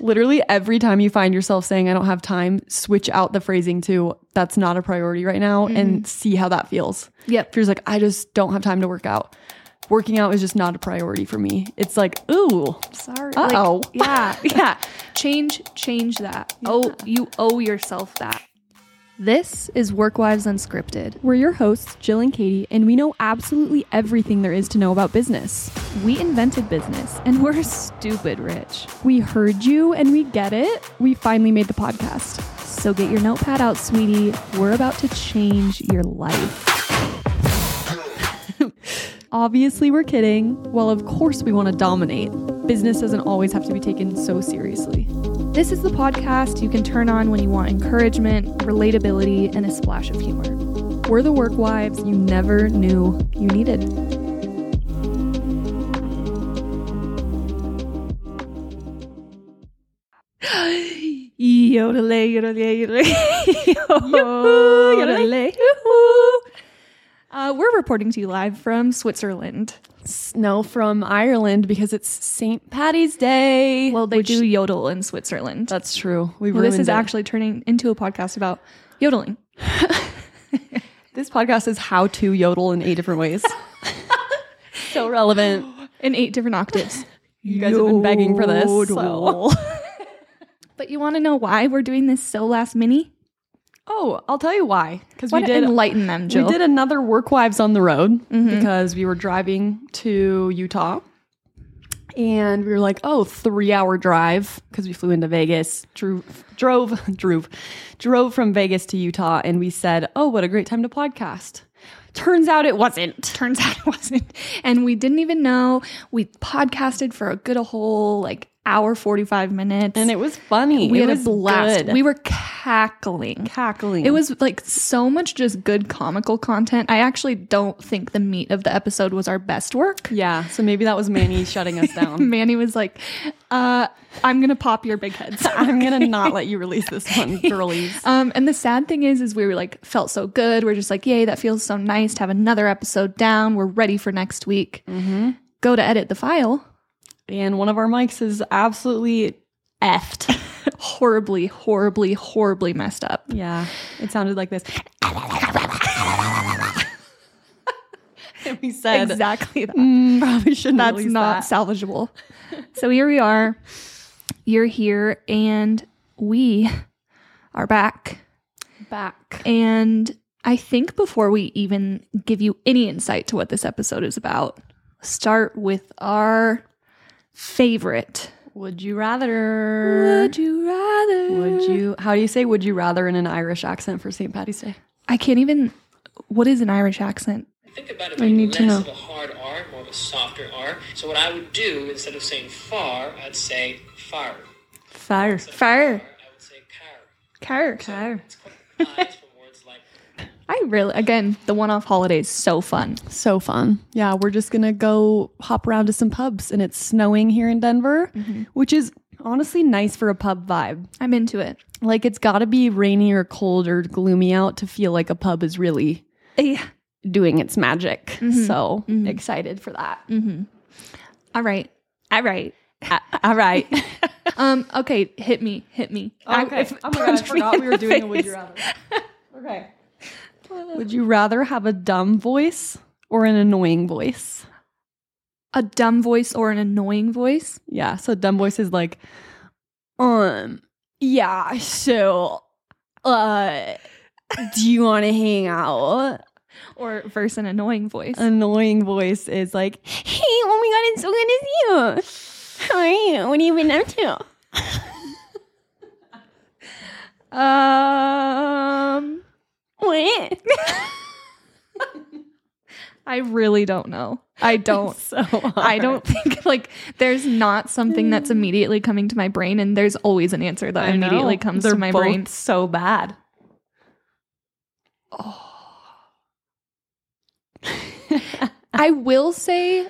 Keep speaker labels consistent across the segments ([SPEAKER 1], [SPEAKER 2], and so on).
[SPEAKER 1] Literally every time you find yourself saying I don't have time, switch out the phrasing to that's not a priority right now and mm-hmm. see how that feels.
[SPEAKER 2] Yep.
[SPEAKER 1] If you're like, I just don't have time to work out. Working out is just not a priority for me. It's like, ooh,
[SPEAKER 2] Sorry.
[SPEAKER 1] Uh-oh.
[SPEAKER 2] Like, yeah. Yeah. Change change that. Oh, you owe yourself that. This is Work Wives Unscripted.
[SPEAKER 1] We're your hosts, Jill and Katie, and we know absolutely everything there is to know about business.
[SPEAKER 2] We invented business and we're stupid rich.
[SPEAKER 1] We heard you and we get it. We finally made the podcast.
[SPEAKER 2] So get your notepad out, sweetie. We're about to change your life.
[SPEAKER 1] Obviously, we're kidding. Well, of course, we want to dominate. Business doesn't always have to be taken so seriously.
[SPEAKER 2] This is the podcast you can turn on when you want encouragement, relatability, and a splash of humor.
[SPEAKER 1] We're the work wives you never knew you needed.
[SPEAKER 2] Yodelay, yodelay, yodelay. Yodelay. Uh, we're reporting to you live from Switzerland.
[SPEAKER 1] No, from Ireland because it's St. Patty's Day.
[SPEAKER 2] Well, they
[SPEAKER 1] which-
[SPEAKER 2] do yodel in Switzerland.
[SPEAKER 1] That's true. We
[SPEAKER 2] well, this is
[SPEAKER 1] it.
[SPEAKER 2] actually turning into a podcast about yodeling.
[SPEAKER 1] this podcast is how to yodel in eight different ways. so relevant.
[SPEAKER 2] in eight different octaves.
[SPEAKER 1] You guys have been begging for this. so-
[SPEAKER 2] But you want to know why we're doing this so last mini?
[SPEAKER 1] Oh, I'll tell you why. Because we did
[SPEAKER 2] enlighten them, Jill?
[SPEAKER 1] we did another Work Wives on the road mm-hmm. because we were driving to Utah. And we were like, oh, three hour drive because we flew into Vegas, drove, drove, drove, drove from Vegas to Utah. And we said, oh, what a great time to podcast. Turns out it wasn't.
[SPEAKER 2] Turns out it wasn't. And we didn't even know. We podcasted for a good a whole like hour 45 minutes.
[SPEAKER 1] And it was funny.
[SPEAKER 2] we
[SPEAKER 1] it
[SPEAKER 2] had
[SPEAKER 1] was
[SPEAKER 2] a blast.
[SPEAKER 1] good.
[SPEAKER 2] We were cackling.
[SPEAKER 1] cackling.
[SPEAKER 2] It was like so much just good comical content. I actually don't think the meat of the episode was our best work.
[SPEAKER 1] yeah. So maybe that was Manny shutting us down.
[SPEAKER 2] Manny was like, uh, I'm gonna pop your big heads.
[SPEAKER 1] I'm gonna not let you release this one, girlies.
[SPEAKER 2] Um, and the sad thing is, is we were like felt so good. We're just like, yay, that feels so nice to have another episode down. We're ready for next week. Go to edit the file.
[SPEAKER 1] And one of our mics is absolutely effed.
[SPEAKER 2] Horribly, horribly, horribly messed up.
[SPEAKER 1] Yeah, it sounded like this. and we said,
[SPEAKER 2] Exactly that.
[SPEAKER 1] "Mm, probably shouldn't.
[SPEAKER 2] That's not
[SPEAKER 1] that."
[SPEAKER 2] salvageable. so here we are. You're here, and we are back.
[SPEAKER 1] back.
[SPEAKER 2] And I think before we even give you any insight to what this episode is about, start with our favorite.
[SPEAKER 1] Would you rather?
[SPEAKER 2] Would you rather?
[SPEAKER 1] Would you? How do you say "Would you rather" in an Irish accent for St. Patty's Day?
[SPEAKER 2] I can't even. What is an Irish accent?
[SPEAKER 3] Think about it
[SPEAKER 1] I
[SPEAKER 3] being
[SPEAKER 1] need to know.
[SPEAKER 3] of a hard R, more of a softer R. So what I would do instead of saying far, I'd say far.
[SPEAKER 1] Fire.
[SPEAKER 2] Fire.
[SPEAKER 3] I would say car.
[SPEAKER 2] Car.
[SPEAKER 3] It's combined from words like
[SPEAKER 2] I really, again, the one off holiday is so fun.
[SPEAKER 1] So fun. Yeah, we're just gonna go hop around to some pubs, and it's snowing here in Denver, mm-hmm. which is honestly nice for a pub vibe.
[SPEAKER 2] I'm into it.
[SPEAKER 1] Like it's got to be rainy or cold or gloomy out to feel like a pub is really
[SPEAKER 2] Yeah.
[SPEAKER 1] doing its magic. Mm-hmm. So mm-hmm. excited for that.
[SPEAKER 2] All right. All right.
[SPEAKER 1] Uh, all right.
[SPEAKER 2] Um, okay, hit me. Hit me.
[SPEAKER 1] Oh, okay.
[SPEAKER 2] If-
[SPEAKER 1] oh my god, I forgot we were doing a would you rather. Okay. Would you rather have a dumb voice or an annoying voice?
[SPEAKER 2] A dumb voice or an annoying voice?
[SPEAKER 1] Yeah. So dumb voice is like, um, yeah. So, uh, do you want to hang out?
[SPEAKER 2] Or versus an annoying voice?
[SPEAKER 1] Annoying voice is like, hey, oh my god, it's so good to see you. How are you? What have you been up to?
[SPEAKER 2] um? I really don't know. I don't.
[SPEAKER 1] so hard.
[SPEAKER 2] I don't think like there's not something that's mm. immediately coming to my brain, and there's always an answer that
[SPEAKER 1] I know.
[SPEAKER 2] immediately comes
[SPEAKER 1] They're
[SPEAKER 2] to my brain.
[SPEAKER 1] So bad. Oh.
[SPEAKER 2] I will say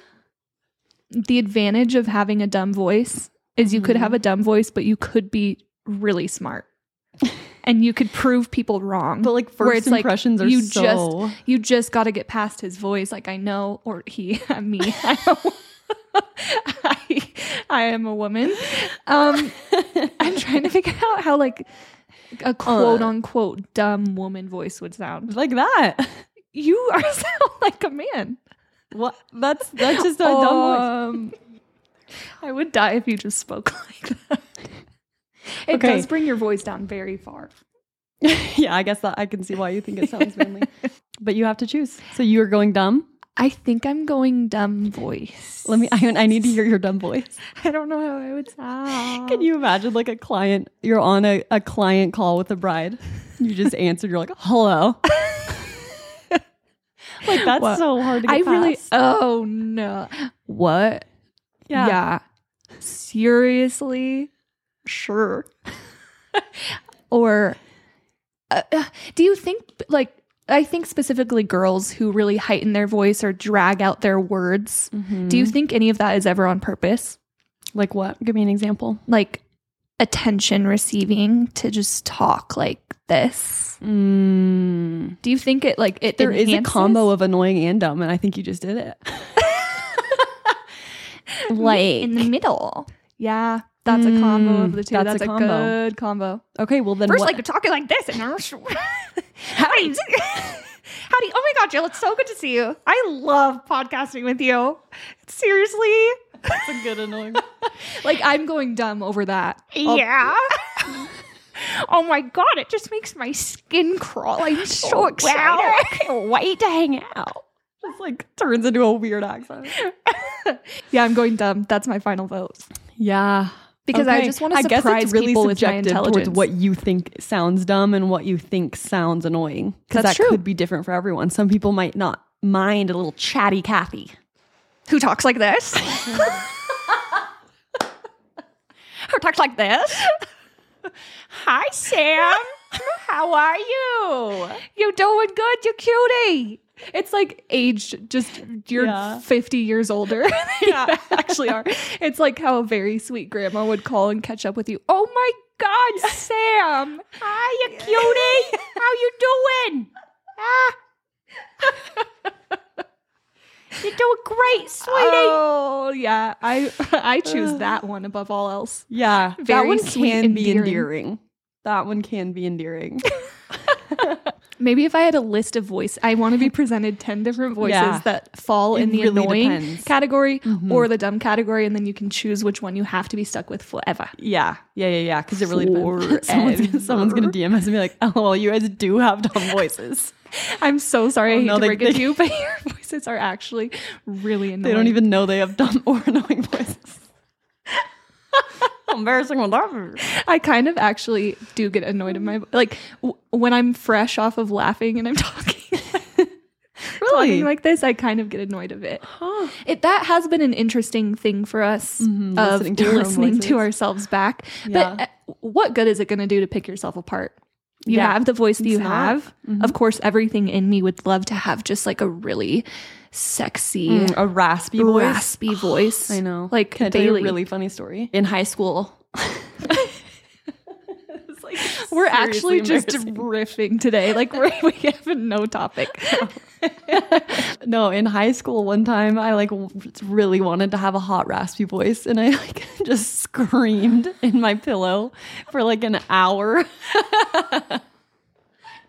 [SPEAKER 2] the advantage of having a dumb voice is you could mm-hmm. have a dumb voice, but you could be really smart. And you could prove people wrong.
[SPEAKER 1] But like first
[SPEAKER 2] it's like,
[SPEAKER 1] impressions are
[SPEAKER 2] you
[SPEAKER 1] so.
[SPEAKER 2] just you just got to get past his voice. Like I know, or he, me, I know. I, I am a woman. Um, I'm trying to figure out how like a quote unquote dumb woman voice would sound.
[SPEAKER 1] like that.
[SPEAKER 2] You are sound like a man.
[SPEAKER 1] What? That's that's just a dumb
[SPEAKER 2] Um, I would die if you just spoke like that. It
[SPEAKER 1] Okay.
[SPEAKER 2] does bring your voice down very far.
[SPEAKER 1] yeah, I guess that I can see why you think it sounds manly. but you have to choose. So you are going dumb.
[SPEAKER 2] I think I'm going dumb voice.
[SPEAKER 1] Let me. I, I need to hear your dumb voice.
[SPEAKER 2] I don't know how I would sound.
[SPEAKER 1] Can you imagine like a client? You're on a, a client call with a bride. You just answered. You're like, hello. like that's
[SPEAKER 2] What?
[SPEAKER 1] so hard to get
[SPEAKER 2] I really. Oh no. What?
[SPEAKER 1] yeah.
[SPEAKER 2] Yeah. Seriously? Sure. or uh, uh, do you think like I think specifically girls who really heighten their voice or drag out their words. Do you think any of that is ever on purpose?
[SPEAKER 1] Like what? Give me an example.
[SPEAKER 2] Like attention receiving to just talk like this?
[SPEAKER 1] Mm.
[SPEAKER 2] Do you think it like it
[SPEAKER 1] There is a combo of annoying and dumb, and I think you just did it. like
[SPEAKER 2] in the middle? Yeah, that's a combo of the two.
[SPEAKER 1] Mm,
[SPEAKER 2] That's,
[SPEAKER 1] that's a
[SPEAKER 2] a,
[SPEAKER 1] combo.
[SPEAKER 2] good combo.
[SPEAKER 1] okay, well then
[SPEAKER 2] First,
[SPEAKER 1] what?
[SPEAKER 2] like talking like this, and howdy, howdy. Oh my god, Jill, it's so good to see you. I love podcasting with you. Seriously,
[SPEAKER 1] that's a good annoying.
[SPEAKER 2] like I'm going dumb over that.
[SPEAKER 4] Yeah. oh my god, it just makes my skin crawl. I'm so excited.
[SPEAKER 1] I can't wait to hang out. Just like turns into a weird accent.
[SPEAKER 2] Yeah, I'm going dumb. That's my final vote.
[SPEAKER 1] Yeah.
[SPEAKER 2] Because I just
[SPEAKER 1] I guess
[SPEAKER 2] surprise
[SPEAKER 1] it's really
[SPEAKER 2] people with my
[SPEAKER 1] subjective towards
[SPEAKER 2] intelligence.
[SPEAKER 1] what you think sounds dumb and what you think sounds annoying. Because that
[SPEAKER 2] true.
[SPEAKER 1] could be different for everyone. Some people might not mind a little chatty Kathy.
[SPEAKER 4] Who talks like this?
[SPEAKER 1] Who talks like this?
[SPEAKER 4] Hi, Sam. How are you? You're doing good, you cutie?
[SPEAKER 2] It's like aged just you're
[SPEAKER 1] Yeah.
[SPEAKER 2] 50 years older. yeah, actually are. It's like how a very sweet grandma would call and catch up with you.
[SPEAKER 4] Oh my God, Sam. Hi, you cutie. How you doing? Ah. You're doing great, sweetie.
[SPEAKER 2] Oh yeah, I I choose that one above all else.
[SPEAKER 1] Yeah. that one
[SPEAKER 2] sweet,
[SPEAKER 1] can be
[SPEAKER 2] endearing.
[SPEAKER 1] endearing. That one can be endearing.
[SPEAKER 2] Maybe if I had a list of voice, I want to be presented ten different voices
[SPEAKER 1] Yeah.
[SPEAKER 2] that fall
[SPEAKER 1] It
[SPEAKER 2] in the
[SPEAKER 1] really
[SPEAKER 2] annoying
[SPEAKER 1] depends.
[SPEAKER 2] category mm-hmm. or the dumb category, and then you can choose which one you have to be stuck with forever.
[SPEAKER 1] Yeah, yeah, yeah, yeah. Because it really depends. someone's, someone's gonna DM us and be like, "Oh, well, you guys do have dumb voices."
[SPEAKER 2] I'm so sorry I
[SPEAKER 1] Oh,
[SPEAKER 2] hate
[SPEAKER 1] no,
[SPEAKER 2] to
[SPEAKER 1] they-
[SPEAKER 2] break it to you, but your voices are actually really annoying.
[SPEAKER 1] They don't even know they have dumb or annoying voices. Embarrassing would that?
[SPEAKER 2] I kind of actually do get annoyed in my like w- when I'm fresh off of laughing and I'm talking.
[SPEAKER 1] Really?
[SPEAKER 2] Talking like this, I kind of get annoyed of it. It that has been an interesting thing for us of
[SPEAKER 1] listening to our
[SPEAKER 2] listening to ourselves back.
[SPEAKER 1] Yeah.
[SPEAKER 2] But uh, what good is it going to do to pick yourself apart? You
[SPEAKER 1] Yeah,
[SPEAKER 2] have the voice that you
[SPEAKER 1] not. Mm-hmm.
[SPEAKER 2] have. Of course, everything in me would love to have just like a really sexy,
[SPEAKER 1] Mm, a raspy voice.
[SPEAKER 2] raspy voice.
[SPEAKER 1] I know.
[SPEAKER 2] Like
[SPEAKER 1] Can I tell you
[SPEAKER 2] Bailey.
[SPEAKER 1] a really funny story? In high school,
[SPEAKER 2] We're actually just riffing today. Like we're, we have no topic.
[SPEAKER 1] no. In high school, one time I like w- really wanted to have a hot raspy voice, and I like just screamed in my pillow for like an hour.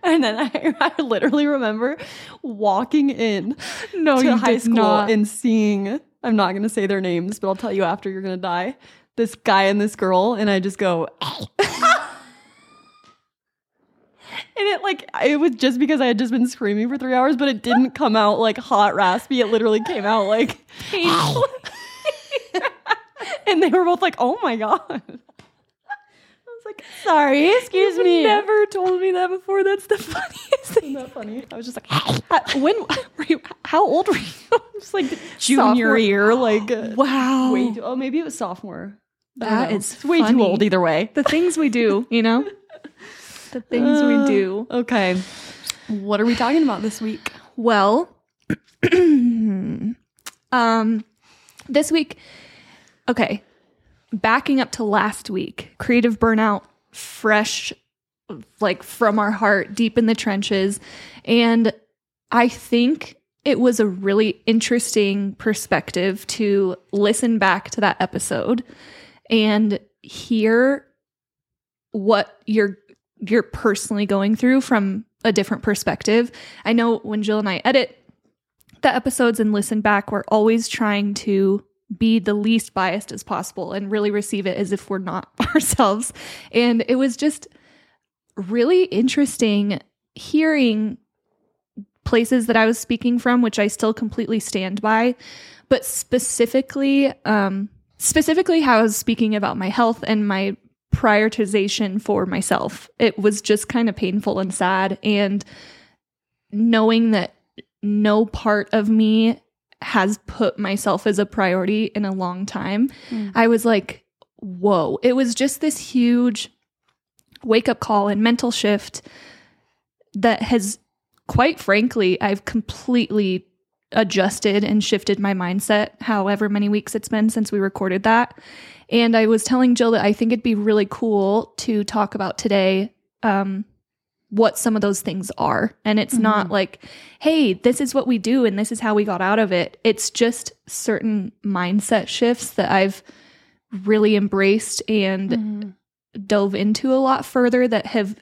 [SPEAKER 1] And then I, I literally remember walking in
[SPEAKER 2] No,
[SPEAKER 1] to high school
[SPEAKER 2] not.
[SPEAKER 1] and seeing I'm not gonna say their names, but I'll tell you after you're gonna die. This guy and this girl, and I just go And it like it was just because I had just been screaming for three hours, but it didn't come out like hot raspy. It literally came out like painful. and they were both like, "Oh my god!" I was like, "Sorry, excuse
[SPEAKER 2] You've
[SPEAKER 1] me."
[SPEAKER 2] never told me that before. That's the funniest thing.
[SPEAKER 1] Isn't that funny? I was just like,
[SPEAKER 2] Uh, when were you? How old were you?
[SPEAKER 1] just like junior
[SPEAKER 2] Sophomore.
[SPEAKER 1] year, like uh,
[SPEAKER 2] Wow,
[SPEAKER 1] way too. Oh, maybe it was sophomore. That is don't
[SPEAKER 2] That
[SPEAKER 1] know.
[SPEAKER 2] is
[SPEAKER 1] It's way too old either way.
[SPEAKER 2] the things we do. You know, the things we do.
[SPEAKER 1] Okay, what are we talking about this week?
[SPEAKER 2] Well, um, this week, okay, backing up to last week, creative burnout, fresh, like from our heart, deep in the trenches. And I think it was a really interesting perspective to listen back to that episode and hear what you're you're personally going through from a different perspective. I know when Jill and I edit the episodes and listen back, we're always trying to be the least biased as possible and really receive it as if we're not ourselves. And it was just really interesting hearing places that I was speaking from, which I still completely stand by, but specifically, um, specifically how I was speaking about my health and my prioritization for myself. It was just kind of painful and sad. And knowing that no part of me has put myself as a priority in a long time,
[SPEAKER 1] Mm.
[SPEAKER 2] I was like, whoa. It was just this huge wake up call and mental shift that has, quite frankly, I've completely adjusted and shifted my mindset, however many weeks it's been since we recorded that. And I was telling Jill that I think it'd be really cool to talk about today um, what some of those things are. And it's not like, hey, this is what we do and this is how we got out of it. It's just certain mindset shifts that I've really embraced and
[SPEAKER 1] Mhm.
[SPEAKER 2] dove into a lot further that have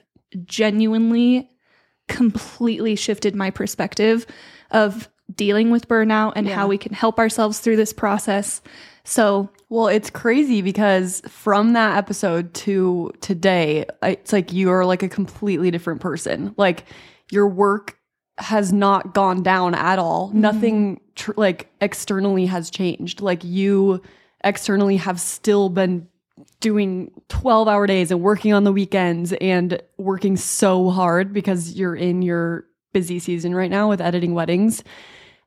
[SPEAKER 2] genuinely completely shifted my perspective of dealing with burnout and
[SPEAKER 1] Yeah.
[SPEAKER 2] how we can help ourselves through this process. So,
[SPEAKER 1] Well, it's crazy because from that episode to today, it's like you are like a completely different person. Like your work has not gone down at all. Mm-hmm. Nothing tr- like externally has changed. Like you externally have still been doing 12 hour days and working on the weekends and working so hard because you're in your busy season right now with editing weddings.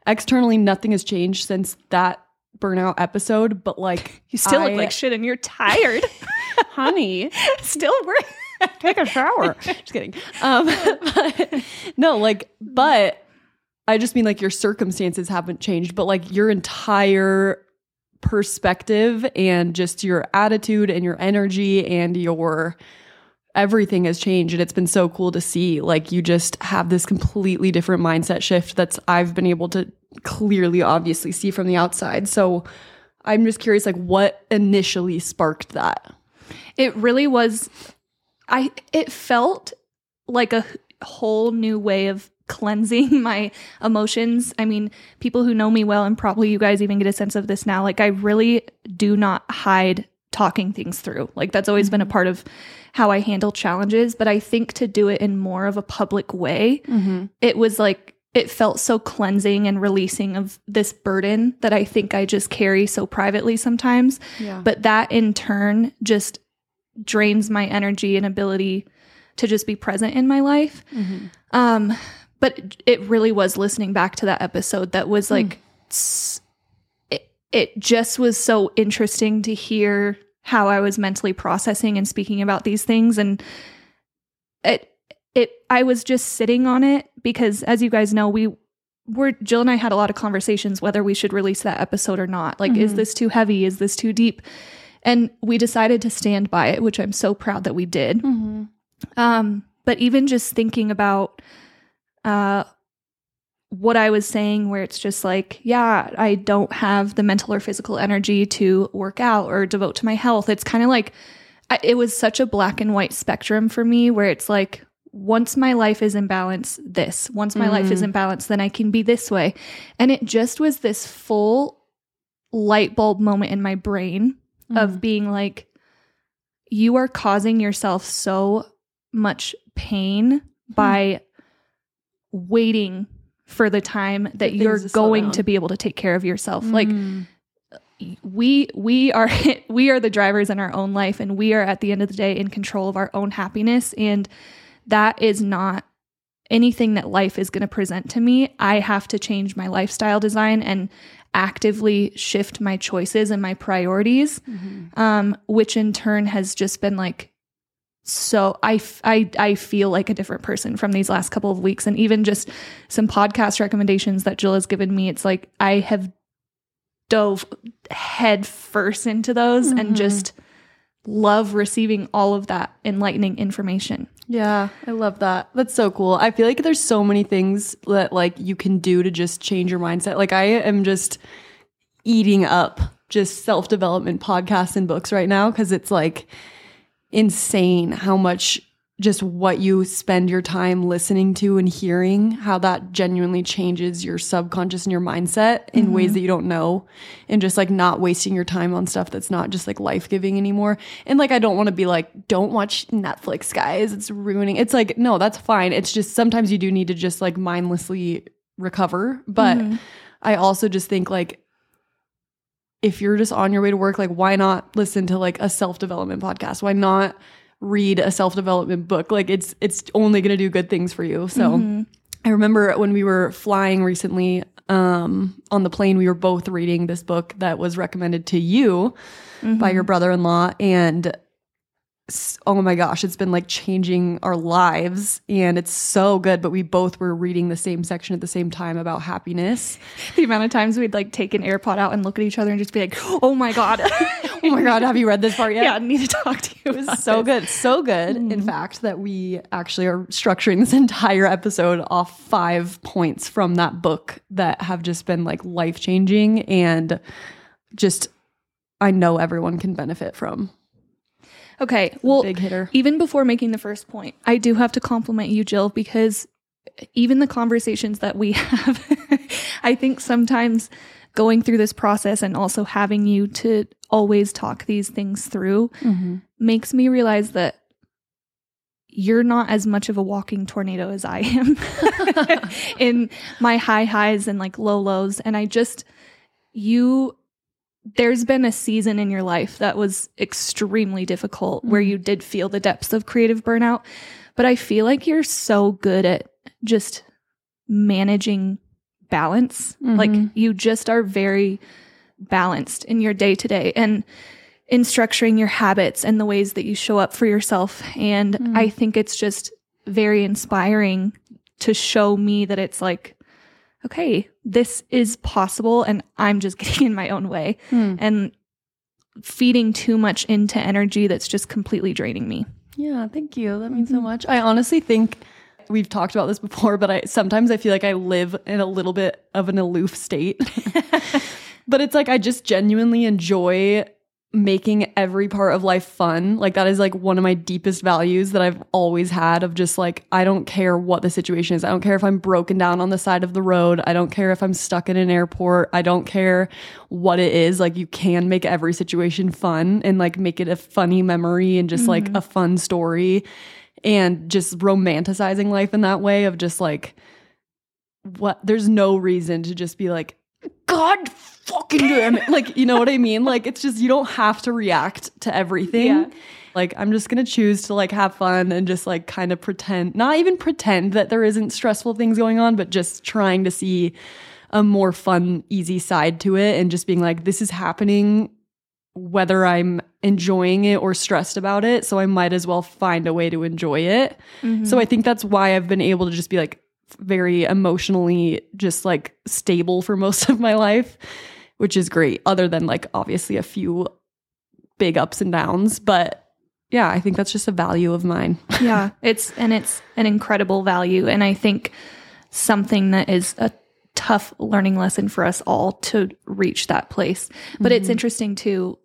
[SPEAKER 1] Externally, nothing has changed since that burnout episode, but like
[SPEAKER 2] you still
[SPEAKER 1] I-
[SPEAKER 2] look like shit and you're tired.
[SPEAKER 1] honey,
[SPEAKER 2] still work.
[SPEAKER 1] take a shower. just kidding. Um, but, no, like, but I just mean like your circumstances haven't changed, but like your entire perspective and just your attitude and your energy and your everything has changed and it's been so cool to see like you just have this completely different mindset shift that's I've been able to clearly obviously see from the outside. So I'm just curious like what initially sparked that?
[SPEAKER 2] It really was I it felt like a whole new way of cleansing my emotions. I mean, people who know me well and probably you guys even get a sense of this now, like I really do not hide talking things through. Like that's always been a mm-hmm. part of how I handle challenges, but I think to do it in more of a public way, mm-hmm. it was like it felt so cleansing and releasing of this burden that I think I just carry so privately sometimes.
[SPEAKER 1] Yeah.
[SPEAKER 2] But that in turn just drains my energy and ability to just be present in my life. Um, but it really was listening back to that episode that was like, s- it, it just was so interesting to hear how I was mentally processing and speaking about these things. And it, it, I was just sitting on it because as you guys know, we were, Jill and I had a lot of conversations whether we should release that episode or not. Like, is this too heavy? Is this too deep? And we decided to stand by it, which I'm so proud that we did. Um, but even just thinking about uh, what I was saying, where it's just like, yeah, I don't have the mental or physical energy to work out or devote to my health. It's kind of like I, it was such a black and white spectrum for me, where it's like, once my life is in balance, this. Once my life is in balance, then I can be this way. And it just was this full light bulb moment in my brain of being like, you are causing yourself so much pain by waiting for the time that you're going to be able to take care of yourself. Like we we are we are the drivers in our own life and we are at the end of the day in control of our own happiness and that is not anything that life is going to present to me. I have to change my lifestyle design and actively shift my choices and my priorities, um, which in turn has just been like so I, f- I I feel like a different person from these last couple of weeks and even just some podcast recommendations that Jill has given me it's like I have dove head first into those and just love receiving all of that enlightening information.
[SPEAKER 1] Yeah, I love that. That's so cool. I feel like there's so many things that like you can do to just change your mindset. Like I am just eating up just self-development podcasts and books right now cuz it's like insane how much just what you spend your time listening to and hearing how that genuinely changes your subconscious and your mindset in mm-hmm. ways that you don't know. And just like not wasting your time on stuff that's not just like life-giving anymore. And like i don't want to be like don't watch netflix guys. It's ruining it's like no that's fine. It's just sometimes you do need to just like mindlessly recover. But mm-hmm. i also just think like if you're just on your way to work like why not listen to like a self-development podcast? Why not read a self-development book like it's it's only going to do good things for you. So i remember when we were flying recently um on the plane we were both reading this book that was recommended to you by your brother-in-law and s- oh my gosh it's been like changing our lives and it's so good but we both were reading the same section at the same time about happiness
[SPEAKER 2] The amount of times we'd like take an AirPod out and look at each other and just be like, "Oh my god,
[SPEAKER 1] oh my god have you read this part yet
[SPEAKER 2] yeah, I need to talk to you."
[SPEAKER 1] It was so
[SPEAKER 2] this."
[SPEAKER 1] good. So good, in mm-hmm. fact, that we actually are structuring this entire episode off five points from that book that have just been like life changing and just I know everyone can benefit from.
[SPEAKER 2] Okay, well,
[SPEAKER 1] Big hitter.
[SPEAKER 2] even before making the first point, I do have to compliment you, Jill, because even the conversations that we have, I think sometimes going through this process and also having you to always talk these things through mm-hmm. makes me realize that you're not as much of a walking tornado as I am in my high highs and like low lows. And I just, you, there's been a season in your life that was extremely difficult where mm-hmm. you did feel the depths of creative burnout. But I feel like you're so good at just managing balance. Like mm-hmm. you just are very balanced in your day to day and in structuring your habits and the ways that you show up for yourself. And I mm-hmm. think it's just very inspiring to show me that it's like, okay, this is possible and I'm just getting in my own way hmm. and feeding too much into energy that's just completely draining me.
[SPEAKER 1] Yeah, thank you. That means so mm-hmm. much. I honestly think we've talked about this before, but I sometimes I feel like I live in a little bit of an aloof state. but it's like I just genuinely enjoy making every part of life fun. Like that is like one of my deepest values that I've always had of just like I don't care what the situation is. I don't care if I'm broken down on the side of the road. I don't care if I'm stuck in an airport. I don't care what it is. Like you can make every situation fun and like make it a funny memory and just like mm-hmm. a fun story and just romanticizing life in that way of just like what there's no reason to just be like god fucking damn it. Like you know what i mean? Like it's just you don't have to react to everything.
[SPEAKER 2] Yeah.
[SPEAKER 1] like i'm just gonna choose to like have fun and just like kind of pretend not even pretend that there isn't stressful things going on but just trying to see a more fun easy side to it and just being like this is happening whether i'm enjoying it or stressed about it so i might as well find a way to enjoy it. Mm-hmm. So i think that's why i've been able to just be like very emotionally just like stable for most of my life, which is great, other than like obviously a few big ups and downs. But yeah, I think that's just a value of mine.
[SPEAKER 2] yeah it's and it's an incredible value. And i think something that is a tough learning lesson for us all to reach that place. But it's interesting too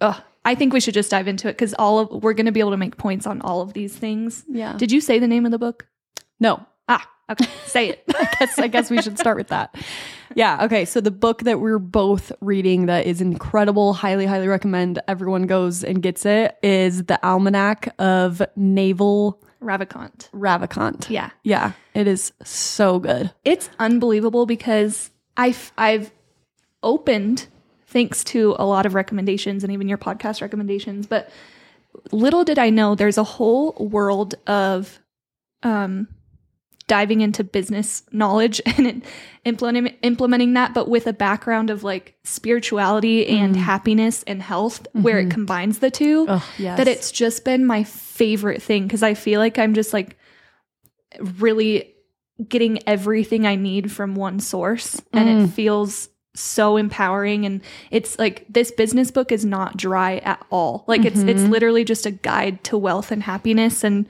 [SPEAKER 2] Ugh, i think we should just dive into it because all of we're going to be able to make points on all of these things.
[SPEAKER 1] Yeah.
[SPEAKER 2] did you say the name of the book?
[SPEAKER 1] No,
[SPEAKER 2] ah okay say it
[SPEAKER 1] I guess I guess we should start with that. Yeah, okay. So the book that we're both reading that is incredible, highly highly recommend everyone goes and gets it is The Almanack of Naval
[SPEAKER 2] ravikant
[SPEAKER 1] Ravikant.
[SPEAKER 2] yeah
[SPEAKER 1] Yeah, it is so good.
[SPEAKER 2] it's unbelievable because I've I've opened thanks to a lot of recommendations and even your podcast recommendations, but little did I know there's a whole world of um diving into business knowledge and implementing implementing that but with a background of like spirituality and mm. happiness and health where it mm-hmm. combines the two
[SPEAKER 1] Oh, yes.
[SPEAKER 2] that it's just been my favorite thing because I feel like I'm just like really getting everything I need from one source and it mm. feels so empowering and it's like this business book is not dry at all. Like it's it's mm-hmm. literally just a guide to wealth and happiness and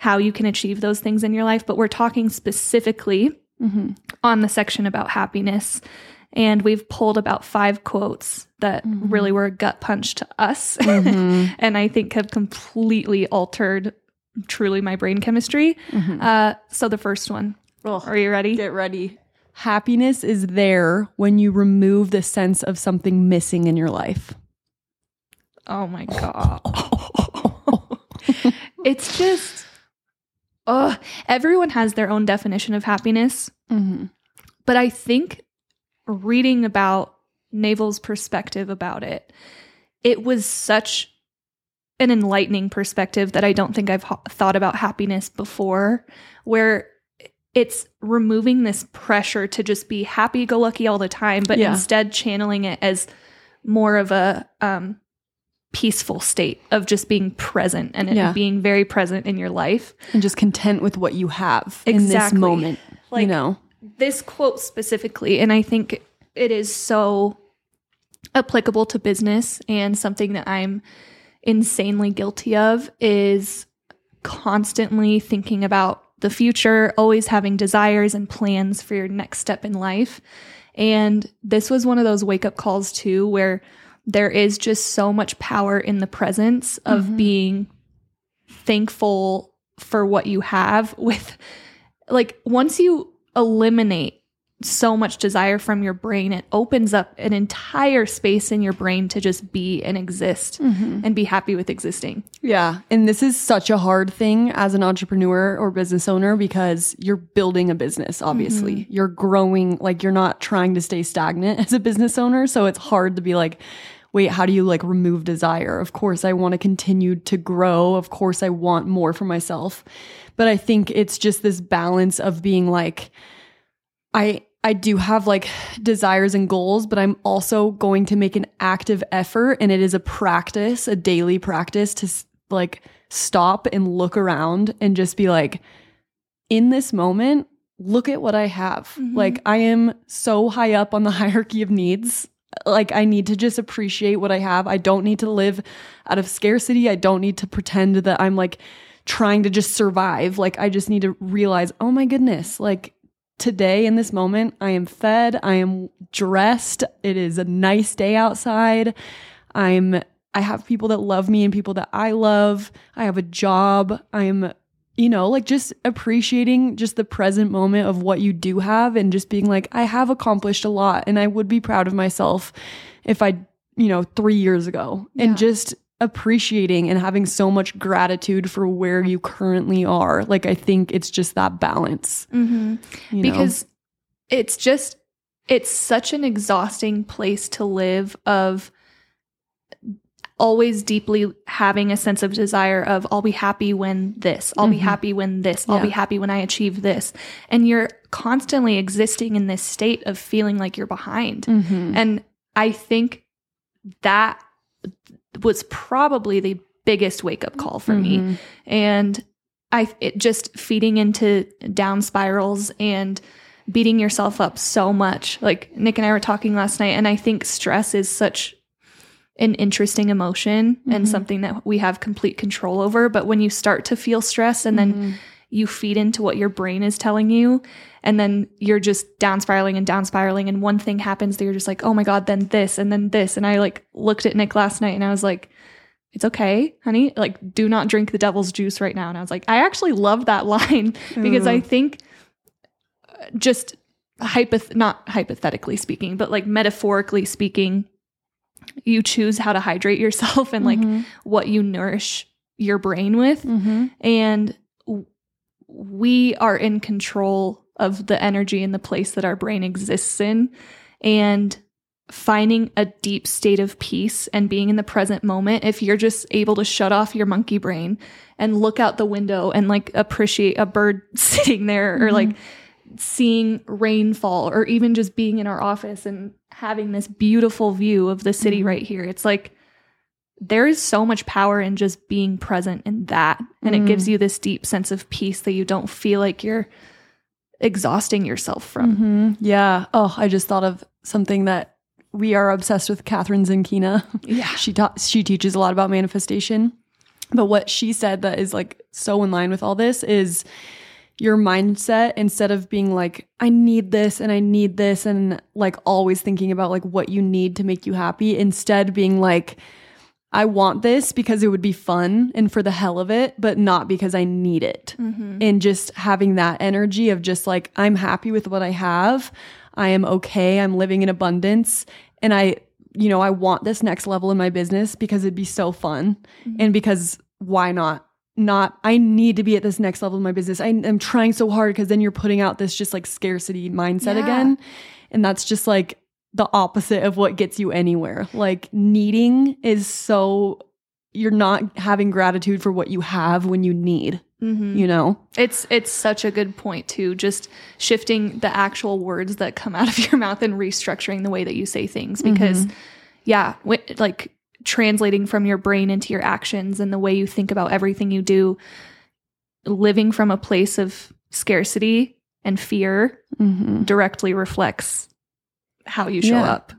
[SPEAKER 2] how you can achieve those things in your life. But we're talking specifically
[SPEAKER 1] Mhm.
[SPEAKER 2] on the section about happiness. And we've pulled about five quotes that really were a gut punch to us.
[SPEAKER 1] Mhm.
[SPEAKER 2] and I think have completely altered truly my brain chemistry.
[SPEAKER 1] Mhm.
[SPEAKER 2] Uh, so the first one, are you ready?
[SPEAKER 1] Get ready. Happiness is there when you remove the sense of something missing in your life.
[SPEAKER 2] Oh my god. it's just oh, everyone has their own definition of happiness,
[SPEAKER 1] Mm-hmm.
[SPEAKER 2] but I think reading about Naval's perspective about it, it was such an enlightening perspective that I don't think I've ho- thought about happiness before where it's removing this pressure to just be happy go lucky all the time but
[SPEAKER 1] Yeah.
[SPEAKER 2] instead channeling it as more of a um peaceful state of just being present and
[SPEAKER 1] Yeah.
[SPEAKER 2] being very present in your life.
[SPEAKER 1] And just content with what you have in this moment.
[SPEAKER 2] Like-
[SPEAKER 1] you know?
[SPEAKER 2] This quote specifically, and I think it is so applicable to business and something that I'm insanely guilty of is constantly thinking about the future, always having desires and plans for your next step in life. And this was one of those wake up calls too, where there is just so much power in the presence of
[SPEAKER 1] Mhm.
[SPEAKER 2] being thankful for what you have with like once you eliminate so much desire from your brain it opens up an entire space in your brain to just be and exist and be happy with existing
[SPEAKER 1] Yeah. And this is such a hard thing as an entrepreneur or business owner because you're building a business, obviously. You're growing, like, you're not trying to stay stagnant as a business owner. So it's hard to be like, wait, how do you like remove desire? Of course, I want to continue to grow. Of course, I want more for myself. But I think it's just this balance of being like, I I do have like desires and goals, but I'm also going to make an active effort and it is a practice, a daily practice to like stop and look around and just be like in this moment, look at what I have.
[SPEAKER 2] Mhm.
[SPEAKER 1] Like I am so high up on the hierarchy of needs. Like I need to just appreciate what I have. I don't need to live out of scarcity. I don't need to pretend that I'm like trying to just survive. Like I just need to realize, "Oh my goodness, like today in this moment, I am fed, I am dressed, it is a nice day outside. I'm I have people that love me and people that I love. I have a job. I'm you know, like just appreciating just the present moment of what you do have and just being like I have accomplished a lot and I would be proud of myself if I, you know, 3 years ago.
[SPEAKER 2] Yeah.
[SPEAKER 1] And just appreciating and having so much gratitude for where you currently are. Like I think it's just that balance.
[SPEAKER 2] mm-hmm.
[SPEAKER 1] you know?
[SPEAKER 2] because it's just it's such an exhausting place to live of always deeply having a sense of desire of I'll be happy when this, I'll be
[SPEAKER 1] Mhm.
[SPEAKER 2] happy when this, I'll be happy when I achieve this. And you're constantly existing in this state of feeling like you're behind.
[SPEAKER 1] Mhm.
[SPEAKER 2] And I think that was probably the biggest wake up call for me
[SPEAKER 1] Mhm.
[SPEAKER 2] and I it just feeding into down spirals and beating yourself up so much. Like Nick and I were talking last night, and I think stress is such an interesting emotion and
[SPEAKER 1] Mhm.
[SPEAKER 2] something that we have complete control over. But when you start to feel stress and then
[SPEAKER 1] Mhm.
[SPEAKER 2] you feed into what your brain is telling you, and then you're just down spiraling and down spiraling, and one thing happens that you're just like, oh my God, then this, and then this. And I like looked at Nick last night and I was like, it's okay, honey. Like, do not drink the devil's juice right now. And I was like, I actually love that line because I think uh, just hypoth- not hypothetically speaking, but like metaphorically speaking, you choose how to hydrate yourself and like
[SPEAKER 1] Mhm.
[SPEAKER 2] what you nourish your brain with.
[SPEAKER 1] Mhm.
[SPEAKER 2] And w- we are in control of the energy and the place that our brain exists in. And finding a deep state of peace and being in the present moment, if you're just able to shut off your monkey brain and look out the window and like appreciate a bird sitting there or like seeing rainfall or even just being in our office and having this beautiful view of the city
[SPEAKER 1] Mhm.
[SPEAKER 2] right here. It's like there is so much power in just being present in that. And it
[SPEAKER 1] Mm.
[SPEAKER 2] gives you this deep sense of peace that you don't feel like you're exhausting yourself from.
[SPEAKER 1] Mhm. Yeah. Oh, I just thought of something that we are obsessed with Kathrin Zenkina.
[SPEAKER 2] Yeah.
[SPEAKER 1] She ta- she teaches a lot about manifestation. But what she said that is like so in line with all this is your mindset instead of being like I need this and I need this and like always thinking about like what you need to make you happy instead being like I want this because it would be fun and for the hell of it, but not because I need it. Mm-hmm. And just having that energy of just like, I'm happy with what I have. I am okay. I'm living in abundance. And I, you know, I want this next level in my business because it'd be so fun. Mm-hmm. And because why not? Not, I need to be at this next level of my business. I, am trying so hard because then you're putting out this just like scarcity mindset
[SPEAKER 2] Yeah.
[SPEAKER 1] again. And that's just like the opposite of what gets you anywhere. Like needing is so you're not having gratitude for what you have when you need,
[SPEAKER 2] Mm-hmm.
[SPEAKER 1] you know?
[SPEAKER 2] It's it's such a good point too. Just shifting the actual words that come out of your mouth and restructuring the way that you say things because yeah, wi- like translating from your brain into your actions and the way you think about everything you do living from a place of scarcity and fear
[SPEAKER 1] Mm-hmm.
[SPEAKER 2] directly reflects how you show
[SPEAKER 1] Yeah.
[SPEAKER 2] up.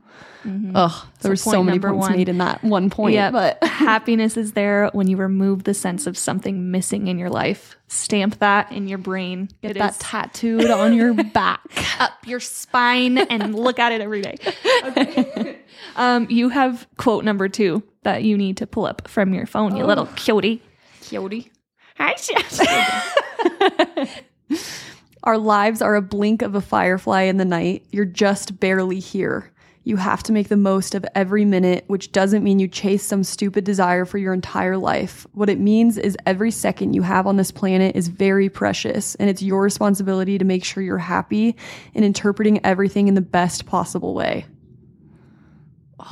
[SPEAKER 2] Mhm.
[SPEAKER 1] Ugh, there were so many points
[SPEAKER 2] one.
[SPEAKER 1] made in that one point.
[SPEAKER 2] Yep.
[SPEAKER 1] But
[SPEAKER 2] happiness is there when you remove the sense of something missing in your life. Stamp that in your brain.
[SPEAKER 1] get
[SPEAKER 2] It
[SPEAKER 1] that
[SPEAKER 2] is
[SPEAKER 1] tattooed on your back.
[SPEAKER 2] up your spine and look at it every day. Okay. um, you have quote number two that you need to pull up from your phone, you little cutie. Cutie. Hi,
[SPEAKER 1] Our lives are a blink of a firefly in the night. You're just barely here. You have to make the most of every minute, which doesn't mean you chase some stupid desire for your entire life. What it means is every second you have on this planet is very precious, and it's your responsibility to make sure you're happy and interpreting everything in the best possible way.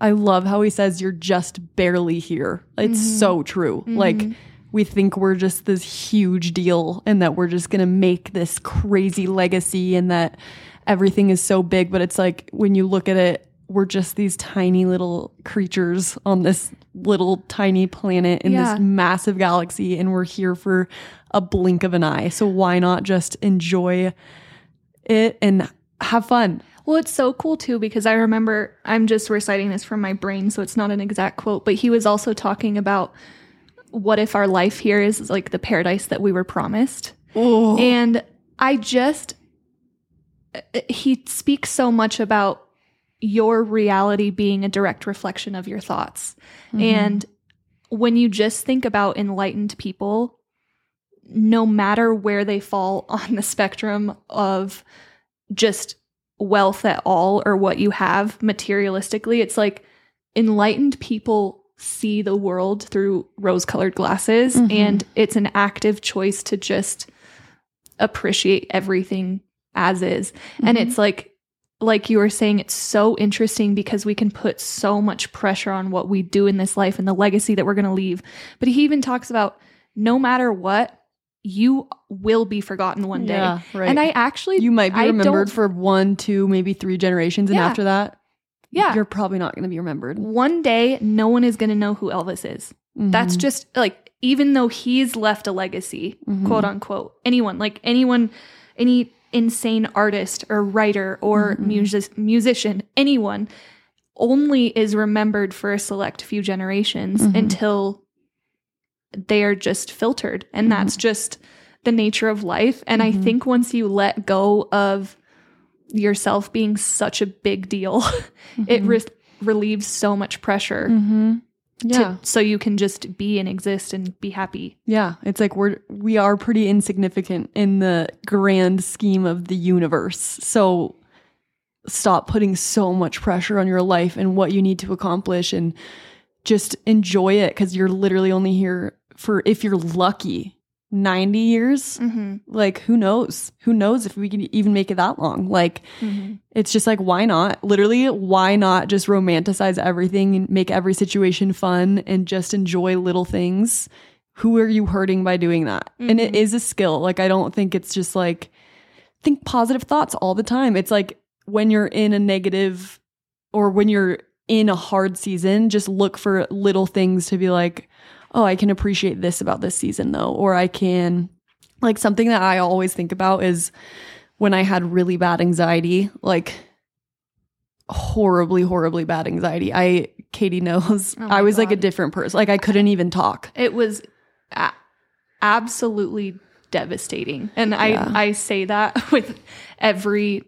[SPEAKER 1] I love how he says you're just barely here. It's mm-hmm. so true. Mm-hmm. Like we think we're just this huge deal and that we're just going to make this crazy legacy and that everything is so big, but it's like when you look at it, we're just these tiny little creatures on this little tiny planet in
[SPEAKER 2] Yeah.
[SPEAKER 1] this massive galaxy and we're here for a blink of an eye. So why not just enjoy it and have fun?
[SPEAKER 2] Well, it's so cool too because I remember I'm just reciting this from my brain, so it's not an exact quote, but he was also talking about what if our life here is like the paradise that we were promised.
[SPEAKER 1] Oh,
[SPEAKER 2] And I just, he speaks so much about your reality being a direct reflection of your thoughts. And when you just think about enlightened people, no matter where they fall on the spectrum of just wealth at all or what you have materialistically, it's like enlightened people see the world through rose colored glasses.
[SPEAKER 1] Mhm.
[SPEAKER 2] And it's an active choice to just appreciate everything as is. And
[SPEAKER 1] Mhm.
[SPEAKER 2] it's like, like you were saying, it's so interesting because we can put so much pressure on what we do in this life and the legacy that we're going to leave. But he even talks about no matter what, you will be forgotten one day.
[SPEAKER 1] Yeah, right.
[SPEAKER 2] And I actually,
[SPEAKER 1] you might be
[SPEAKER 2] I
[SPEAKER 1] remembered for one, two, maybe three generations, and
[SPEAKER 2] Yeah.
[SPEAKER 1] after that,
[SPEAKER 2] yeah,
[SPEAKER 1] you're probably not going to be remembered.
[SPEAKER 2] one day, no one is going to know who Elvis is. That's
[SPEAKER 1] Mhm.
[SPEAKER 2] just like, even though he's left a legacy,
[SPEAKER 1] Mhm.
[SPEAKER 2] quote unquote, anyone, like anyone, any insane artist or writer or
[SPEAKER 1] Mhm.
[SPEAKER 2] music, musician, anyone only is remembered for a select few generations
[SPEAKER 1] Mhm.
[SPEAKER 2] until they are just filtered. And that's just the nature of life. And I
[SPEAKER 1] Mhm.
[SPEAKER 2] think once you let go of yourself being such a big deal, it
[SPEAKER 1] Mhm.
[SPEAKER 2] re- relieves so much pressure
[SPEAKER 1] Mhm.
[SPEAKER 2] to-
[SPEAKER 1] Yeah,
[SPEAKER 2] so you can just be and exist and be happy.
[SPEAKER 1] yeah. It's like we're we are pretty insignificant in the grand scheme of the universe. So stop putting so much pressure on your life and what you need to accomplish, and just enjoy it because you're literally only here for if you're lucky ninety years.
[SPEAKER 2] Mm-hmm.
[SPEAKER 1] Like who knows? Who knows if we can even make it that long? Like it's just like why not literally why not just romanticize everything and make every situation fun and just enjoy little things who are you hurting by doing that and it
[SPEAKER 2] Mhm.
[SPEAKER 1] is a skill like i don't think it's just like think positive thoughts all the time it's like when you're in a negative or when you're in a hard season just look for little things to be like oh i can appreciate this about this season though or i can like something that i always think about is when I had really bad anxiety, like horribly, horribly bad anxiety, I Katie knows,
[SPEAKER 2] Oh
[SPEAKER 1] I was like a different person. Like I couldn't even talk.
[SPEAKER 2] It was a- absolutely devastating. And
[SPEAKER 1] Yeah.
[SPEAKER 2] I I say that with every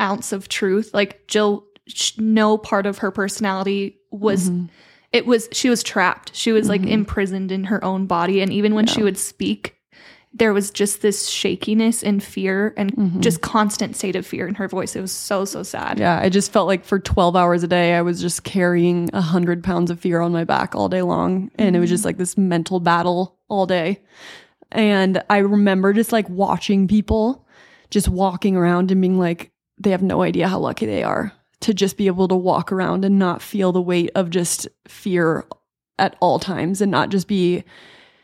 [SPEAKER 2] ounce of truth. Like Jill sh- no part of her personality was
[SPEAKER 1] Mhm.
[SPEAKER 2] It was she was trapped. She was like
[SPEAKER 1] Mhm.
[SPEAKER 2] imprisoned in her own body and even when she would speak there was just this shakiness and fear and
[SPEAKER 1] Mhm.
[SPEAKER 2] just constant state of fear in her voice. It was so so sad.
[SPEAKER 1] Yeah, I just felt like for 12 hours a day, I was just carrying a hundred pounds of fear on my back all day long. And it was just like this mental battle all day. And I remember just like watching people just walking around and being like, they have no idea how lucky they are to just be able to walk around and not feel the weight of just fear at all times and not just be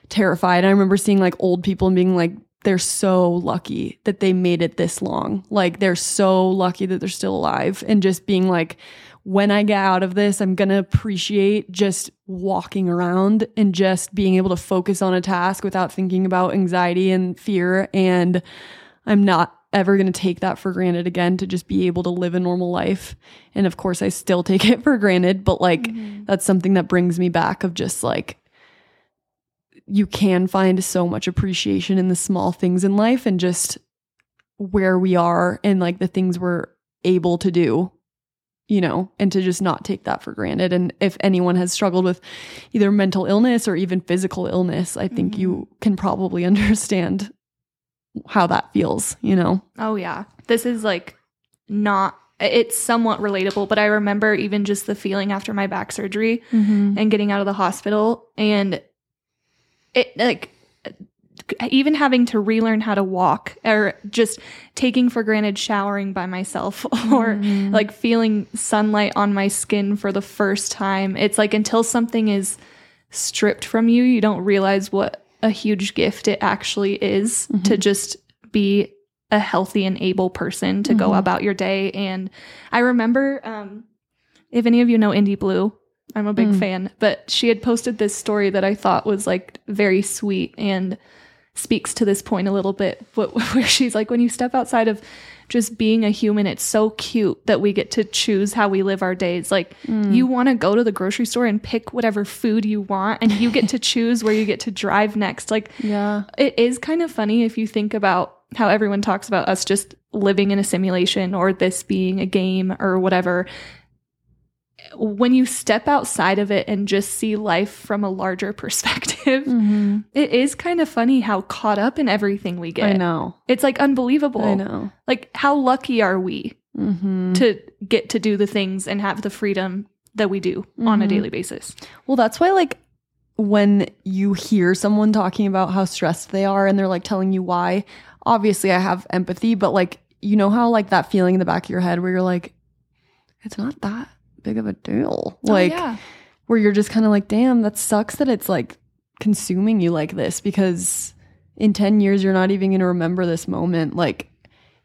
[SPEAKER 1] terrified. I remember seeing like old people and being like, they're so lucky that they made it this long. Like they're so lucky that they're still alive. And just being like, when I get out of this, I'm going to appreciate just walking around and just being able to focus on a task without thinking about anxiety and fear. And I'm not ever going to take that for granted again to just be able to live a normal life. And of course, I still take it for granted, but like mm-hmm. that's something that brings me back of just like, you can find so much appreciation in the small things in life and just where we are and like the things we're able to do, you know, and to just not take that for granted. And if anyone has struggled with either mental illness or even physical illness, I think you mm-hmm. can probably understand how that feels, you know?
[SPEAKER 2] Oh yeah. This is like not it's somewhat relatable, but I remember even just the feeling after my back surgery mm-hmm. and getting out of the hospital and it like even having to relearn how to walk or just taking for granted showering by myself or mm-hmm. like feeling sunlight on my skin for the first time. It's like until something is stripped from you, you don't realize what a huge gift it actually is to just be a healthy and able person to go
[SPEAKER 1] Mhm.
[SPEAKER 2] about your day. And I remember, um, if any of you know Indy Blue, I'm a big
[SPEAKER 1] Mm.
[SPEAKER 2] fan, but she had posted this story that I thought was like very sweet and speaks to this point a little bit. Where she's like, when you step outside of just being a human, it's so cute that we get to choose how we live our days. Like, mm. you want to go to the grocery store and pick whatever food you want, and you get to choose where you get to drive next. Like,
[SPEAKER 1] Yeah.
[SPEAKER 2] it is kind of funny if you think about how everyone talks about us just living in a simulation or this being a game or whatever. When you step outside of it and just see life from a larger perspective,
[SPEAKER 1] Mm-hmm.
[SPEAKER 2] it is kind of funny how caught up in everything we get.
[SPEAKER 1] I know.
[SPEAKER 2] It's like unbelievable.
[SPEAKER 1] I know.
[SPEAKER 2] Like, how lucky are we
[SPEAKER 1] Mm-hmm.
[SPEAKER 2] to get to do the things and have the freedom that we do on a
[SPEAKER 1] Mhm.
[SPEAKER 2] daily basis?
[SPEAKER 1] Well, that's why, like, when you hear someone talking about how stressed they are and they're like telling you why, obviously I have empathy, but like, you know how, like, that feeling in the back of your head where you're like, it's not that big of a deal. Oh, like,
[SPEAKER 2] oh, yeah.
[SPEAKER 1] where you're just kind of like, damn, that sucks that it's like consuming you like this because in 10 years, you're not even going to remember this moment. Like,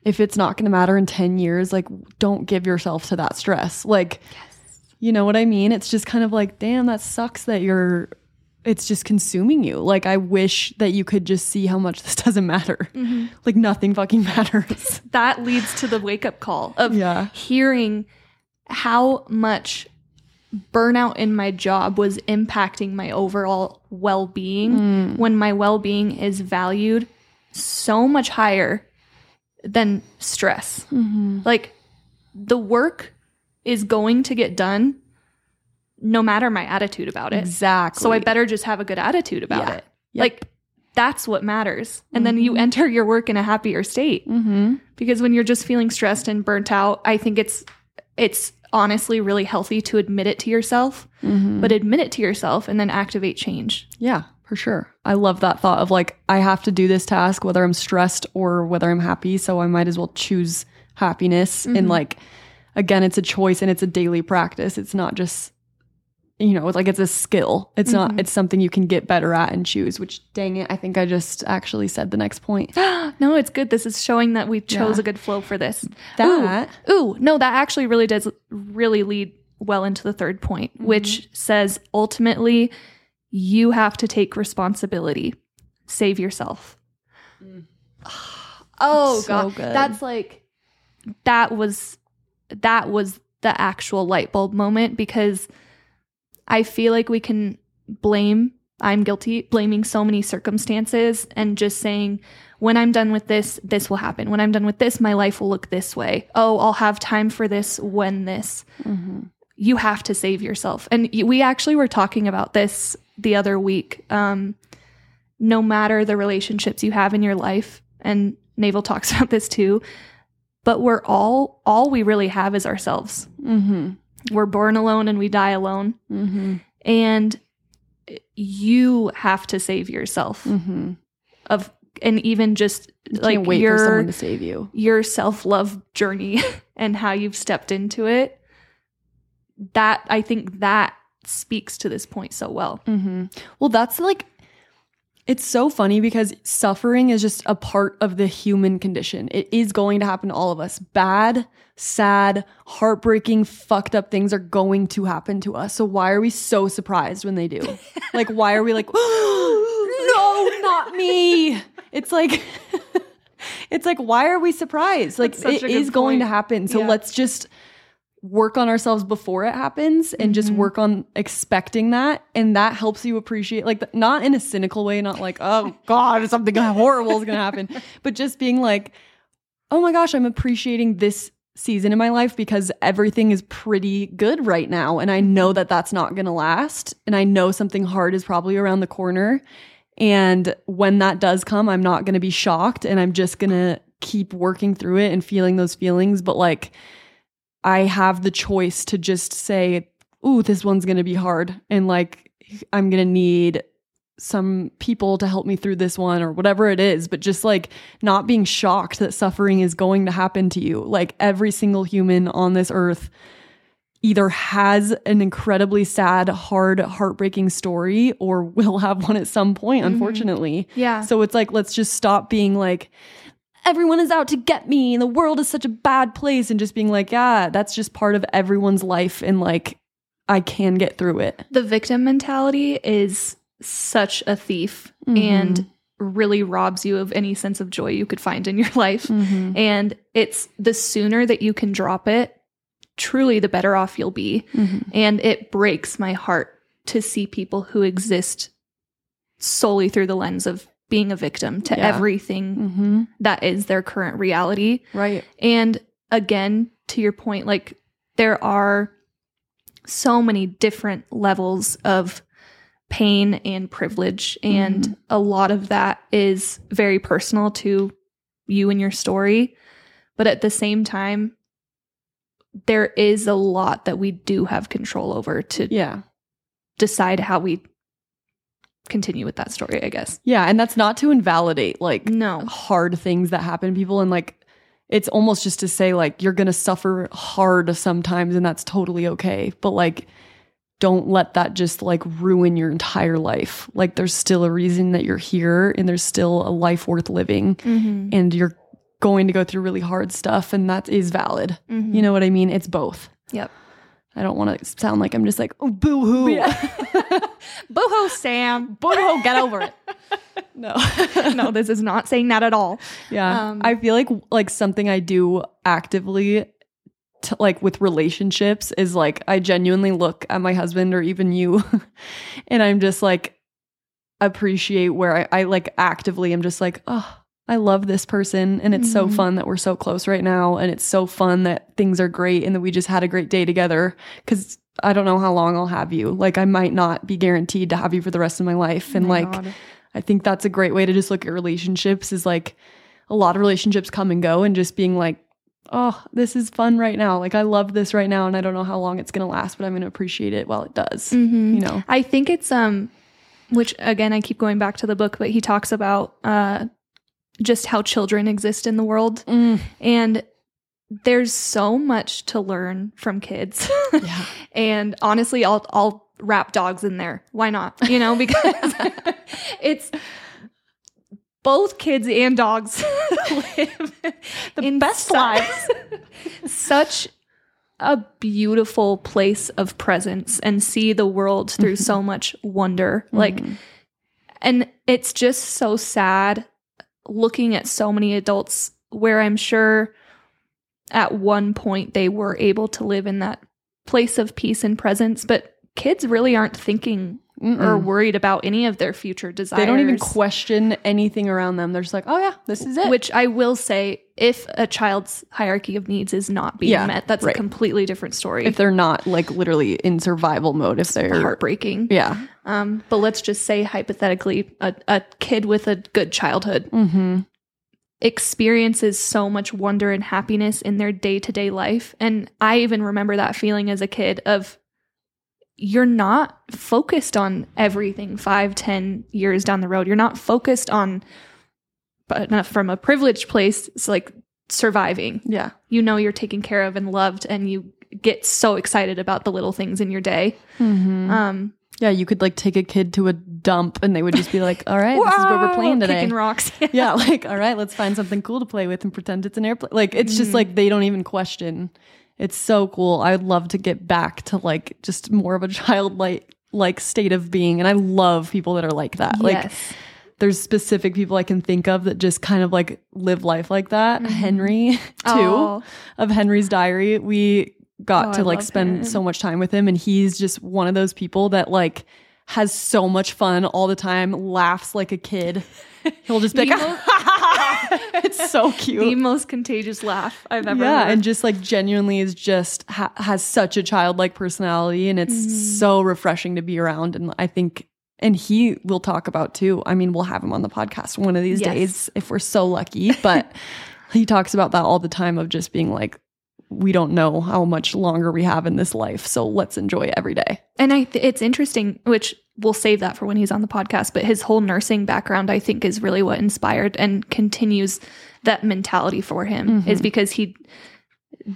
[SPEAKER 1] if it's not going to matter in 10 years, like, don't give yourself to that stress. Like, you know what I mean? It's just kind of like, damn, that sucks that you're, it's just consuming you. Like, I wish that you could just see how much this doesn't matter. Mm-hmm. Like, nothing fucking matters.
[SPEAKER 2] that leads to the wake up call of
[SPEAKER 1] Yeah.
[SPEAKER 2] hearing how much burnout in my job was impacting my overall well being mm. when my well being is valued so much higher than stress. Mm-hmm. Like the work is going to get done no matter my attitude about it.
[SPEAKER 1] Exactly.
[SPEAKER 2] So I better just have a good attitude about
[SPEAKER 1] Yeah.
[SPEAKER 2] it.
[SPEAKER 1] Yep.
[SPEAKER 2] Like that's what matters. And then you mm-hmm. enter your work in a happier state
[SPEAKER 1] Mm-hmm.
[SPEAKER 2] because when you're just feeling stressed and burnt out i think it's it's honestly really healthy to admit it to yourself
[SPEAKER 1] Mm-hmm.
[SPEAKER 2] but admit it to yourself and then activate change
[SPEAKER 1] Yeah, for sure. I love that thought of like, I have to do this task whether I'm stressed or whether I'm happy. So I might as well choose happiness. And like, again, it's a choice and it's a daily practice. It's not just, you know, it's like it's a skill. It's not, mm-hmm. it's something you can get better at and choose, which dang it, I think I just actually said the next point.
[SPEAKER 2] no it's good this is showing that we chose
[SPEAKER 1] Yeah.
[SPEAKER 2] a good flow for this
[SPEAKER 1] That-
[SPEAKER 2] ooh, ooh no that actually really does really lead well into the third point mm-hmm. which says ultimately you have to take responsibility save yourself oh
[SPEAKER 1] So
[SPEAKER 2] god
[SPEAKER 1] good.
[SPEAKER 2] that's like that was that was the actual light bulb moment because I feel like we can blame, I'm guilty, blaming so many circumstances and just saying, when I'm done with this, this will happen. When I'm done with this, my life will look this way. Oh, I'll have time for this when this. You have to save yourself. And we actually were talking about this the other week. Um, no matter the relationships you have in your life, and Naval talks about this too, but we're all, all we really have is ourselves
[SPEAKER 1] Mm-hmm.
[SPEAKER 2] We're born alone and we die alone
[SPEAKER 1] Mm-hmm.
[SPEAKER 2] and you have to save yourself
[SPEAKER 1] Mm-hmm.
[SPEAKER 2] of and even just like
[SPEAKER 1] Can't wait
[SPEAKER 2] your
[SPEAKER 1] for someone to save you.
[SPEAKER 2] your self-love journey and how you've stepped into it that i think that speaks to this point so well
[SPEAKER 1] Mm-hmm. Well, that's like, it's so funny because suffering is just a part of the human condition. It is going to happen to all of us. Bad, sad, heartbreaking, fucked up things are going to happen to us. So why are we so surprised when they do? like, why are we like, no, not me? It's like, it's like, why are we surprised? Like,
[SPEAKER 2] it is such
[SPEAKER 1] it
[SPEAKER 2] a good
[SPEAKER 1] is going to happen. So
[SPEAKER 2] Yeah.
[SPEAKER 1] let's just work on ourselves before it happens and just
[SPEAKER 2] Mhm.
[SPEAKER 1] work on expecting that. And that helps you appreciate like the, not in a cynical way not like oh god something horrible is going to happen but just being like oh my gosh i'm appreciating this season in my life because everything is pretty good right now and i know that that's not going to last and i know something hard is probably around the corner. And when that does come i'm not going to be shocked and i'm just going to keep working through it and feeling those feelings. But like I have the choice to just say, ooh, this one's going to be hard. And like, I'm going to need some people to help me through this one or whatever it is. But just like not being shocked that suffering is going to happen to you. Like, every single human on this earth either has an incredibly sad, hard, heartbreaking story or will have one at some point, mm-hmm. unfortunately.
[SPEAKER 2] yeah
[SPEAKER 1] So it's like, let's just stop being like, everyone is out to get me and the world is such a bad place and just being like, yeah, that's just part of everyone's life and like, I can get through it.
[SPEAKER 2] the victim mentality is such a thief
[SPEAKER 1] Mhm.
[SPEAKER 2] and really robs you of any sense of joy you could find in your life
[SPEAKER 1] Mm-hmm.
[SPEAKER 2] And it's the sooner that you can drop it, truly the better off you'll be.
[SPEAKER 1] Mm-hmm.
[SPEAKER 2] And it breaks my heart to see people who exist solely through the lens of being a victim to
[SPEAKER 1] Yeah.
[SPEAKER 2] everything
[SPEAKER 1] Mm-hmm.
[SPEAKER 2] that is their current reality.
[SPEAKER 1] Right.
[SPEAKER 2] And again, to your point, like there are so many different levels of pain and privilege. And a lot of that is very personal to you and your story. But at the same time, there is a lot that we do have control over to
[SPEAKER 1] Yeah.
[SPEAKER 2] decide how we continue with that story, I guess.
[SPEAKER 1] Yeah. And that's not to invalidate like
[SPEAKER 2] No.
[SPEAKER 1] hard things that happen to people. And like, it's almost just to say like, you're going to suffer hard sometimes and that's totally okay. But like, don't let that just like ruin your entire life. Like, there's still a reason that you're here and there's still a life worth living.
[SPEAKER 2] Mm-hmm.
[SPEAKER 1] and you're going to go through really hard stuff and that is valid.
[SPEAKER 2] Mhm.
[SPEAKER 1] You know what I mean? It's both.
[SPEAKER 2] Yep.
[SPEAKER 1] I don't want to sound like I'm just like, oh, boo hoo.
[SPEAKER 2] Boohoo, Sam.
[SPEAKER 1] boo hoo, get over it. no.
[SPEAKER 2] no, this is not saying that at all.
[SPEAKER 1] yeah.
[SPEAKER 2] Um,
[SPEAKER 1] I feel like like something I do actively to, like with relationships is like I genuinely look at my husband or even you and I'm just like appreciate where I, I like actively am just like, oh, I love this person and it's so
[SPEAKER 2] Mhm.
[SPEAKER 1] fun that we're so close right now and it's so fun that things are great and that we just had a great day together cuz I don't know how long I'll have you. Like I might not be guaranteed to have you for the rest of my life and
[SPEAKER 2] my
[SPEAKER 1] like
[SPEAKER 2] God.
[SPEAKER 1] I think that's a great way to just look at relationships is like a lot of relationships come and go and just being like, oh, this is fun right now. Like I love this right now and I don't know how long it's going to last, but I'm going to appreciate it while it does.
[SPEAKER 2] Mhm.
[SPEAKER 1] You know.
[SPEAKER 2] I think it's um which again I keep going back to the book, but he talks about uh just how children exist in the world. And there's so much to learn from kids.
[SPEAKER 1] Yeah.
[SPEAKER 2] and honestly, I'll I'll wrap dogs in there. Why not? You know, because it's both kids and dogs live
[SPEAKER 1] The best
[SPEAKER 2] su-
[SPEAKER 1] lives.
[SPEAKER 2] such a beautiful place of presence and see the world through so much wonder. Like
[SPEAKER 1] Mhm.
[SPEAKER 2] and it's just so sad looking at so many adults where I'm sure at one point they were able to live in that place of peace and presence, but kids really aren't thinking or worried about any of their future desires.
[SPEAKER 1] They don't even question anything around them. They're just like, oh yeah, this is it.
[SPEAKER 2] Which I will say, if a child's hierarchy of needs is not being
[SPEAKER 1] Yeah,
[SPEAKER 2] met, that's
[SPEAKER 1] right.
[SPEAKER 2] a completely different story.
[SPEAKER 1] if they're not like literally in survival mode, if they're
[SPEAKER 2] heartbreaking.
[SPEAKER 1] yeah,
[SPEAKER 2] Um, but let's just say hypothetically, a, a kid with a good childhood
[SPEAKER 1] mm-hmm.
[SPEAKER 2] experiences so much wonder and happiness in their day to day life. And I even remember that feeling as a kid of you're not focused on everything five, ten years down the road. You're not focused on, but not from a privileged place, it's like surviving.
[SPEAKER 1] yeah,
[SPEAKER 2] You know you're taken care of and loved, and you get so excited about the little things in your day.
[SPEAKER 1] mm-hmm.
[SPEAKER 2] Um,
[SPEAKER 1] yeah. You could like take a kid to a dump, and they would just be like, all right, this is what we're playing today.
[SPEAKER 2] Kicking rocks.
[SPEAKER 1] yeah, like all right, let's find something cool to play with and pretend it's an airplane. Like it's just like they don't even question. It's so cool. I'd love to get back to like just more of a childlike like state of being, and I love people that are like that. Like
[SPEAKER 2] yes.
[SPEAKER 1] There's specific people I can think of that just kind of like live life like that. Henry, too,
[SPEAKER 2] Oh.
[SPEAKER 1] of Henry's Diary. We got
[SPEAKER 2] Oh,
[SPEAKER 1] to
[SPEAKER 2] I
[SPEAKER 1] like spend
[SPEAKER 2] him.
[SPEAKER 1] so much time with him, and he's just one of those people that like has so much fun all the time, laughs like a kid. He'll just be like, it's so cute.
[SPEAKER 2] the most contagious laugh I've ever
[SPEAKER 1] Yeah,
[SPEAKER 2] heard.
[SPEAKER 1] and just like genuinely is just ha- has such a childlike personality, and it's
[SPEAKER 2] Mm-hmm.
[SPEAKER 1] so refreshing to be around. And I think, and he will talk about too. I mean, we'll have him on the podcast one of these
[SPEAKER 2] Yes.
[SPEAKER 1] days if we're so lucky. But he talks about that all the time of just being like, we don't know how much longer we have in this life, so let's enjoy every day.
[SPEAKER 2] and I th- it's interesting, which we'll save that for when he's on the podcast. But his whole nursing background, I think, is really what inspired and continues that mentality for him.
[SPEAKER 1] Mm-hmm.
[SPEAKER 2] Is because he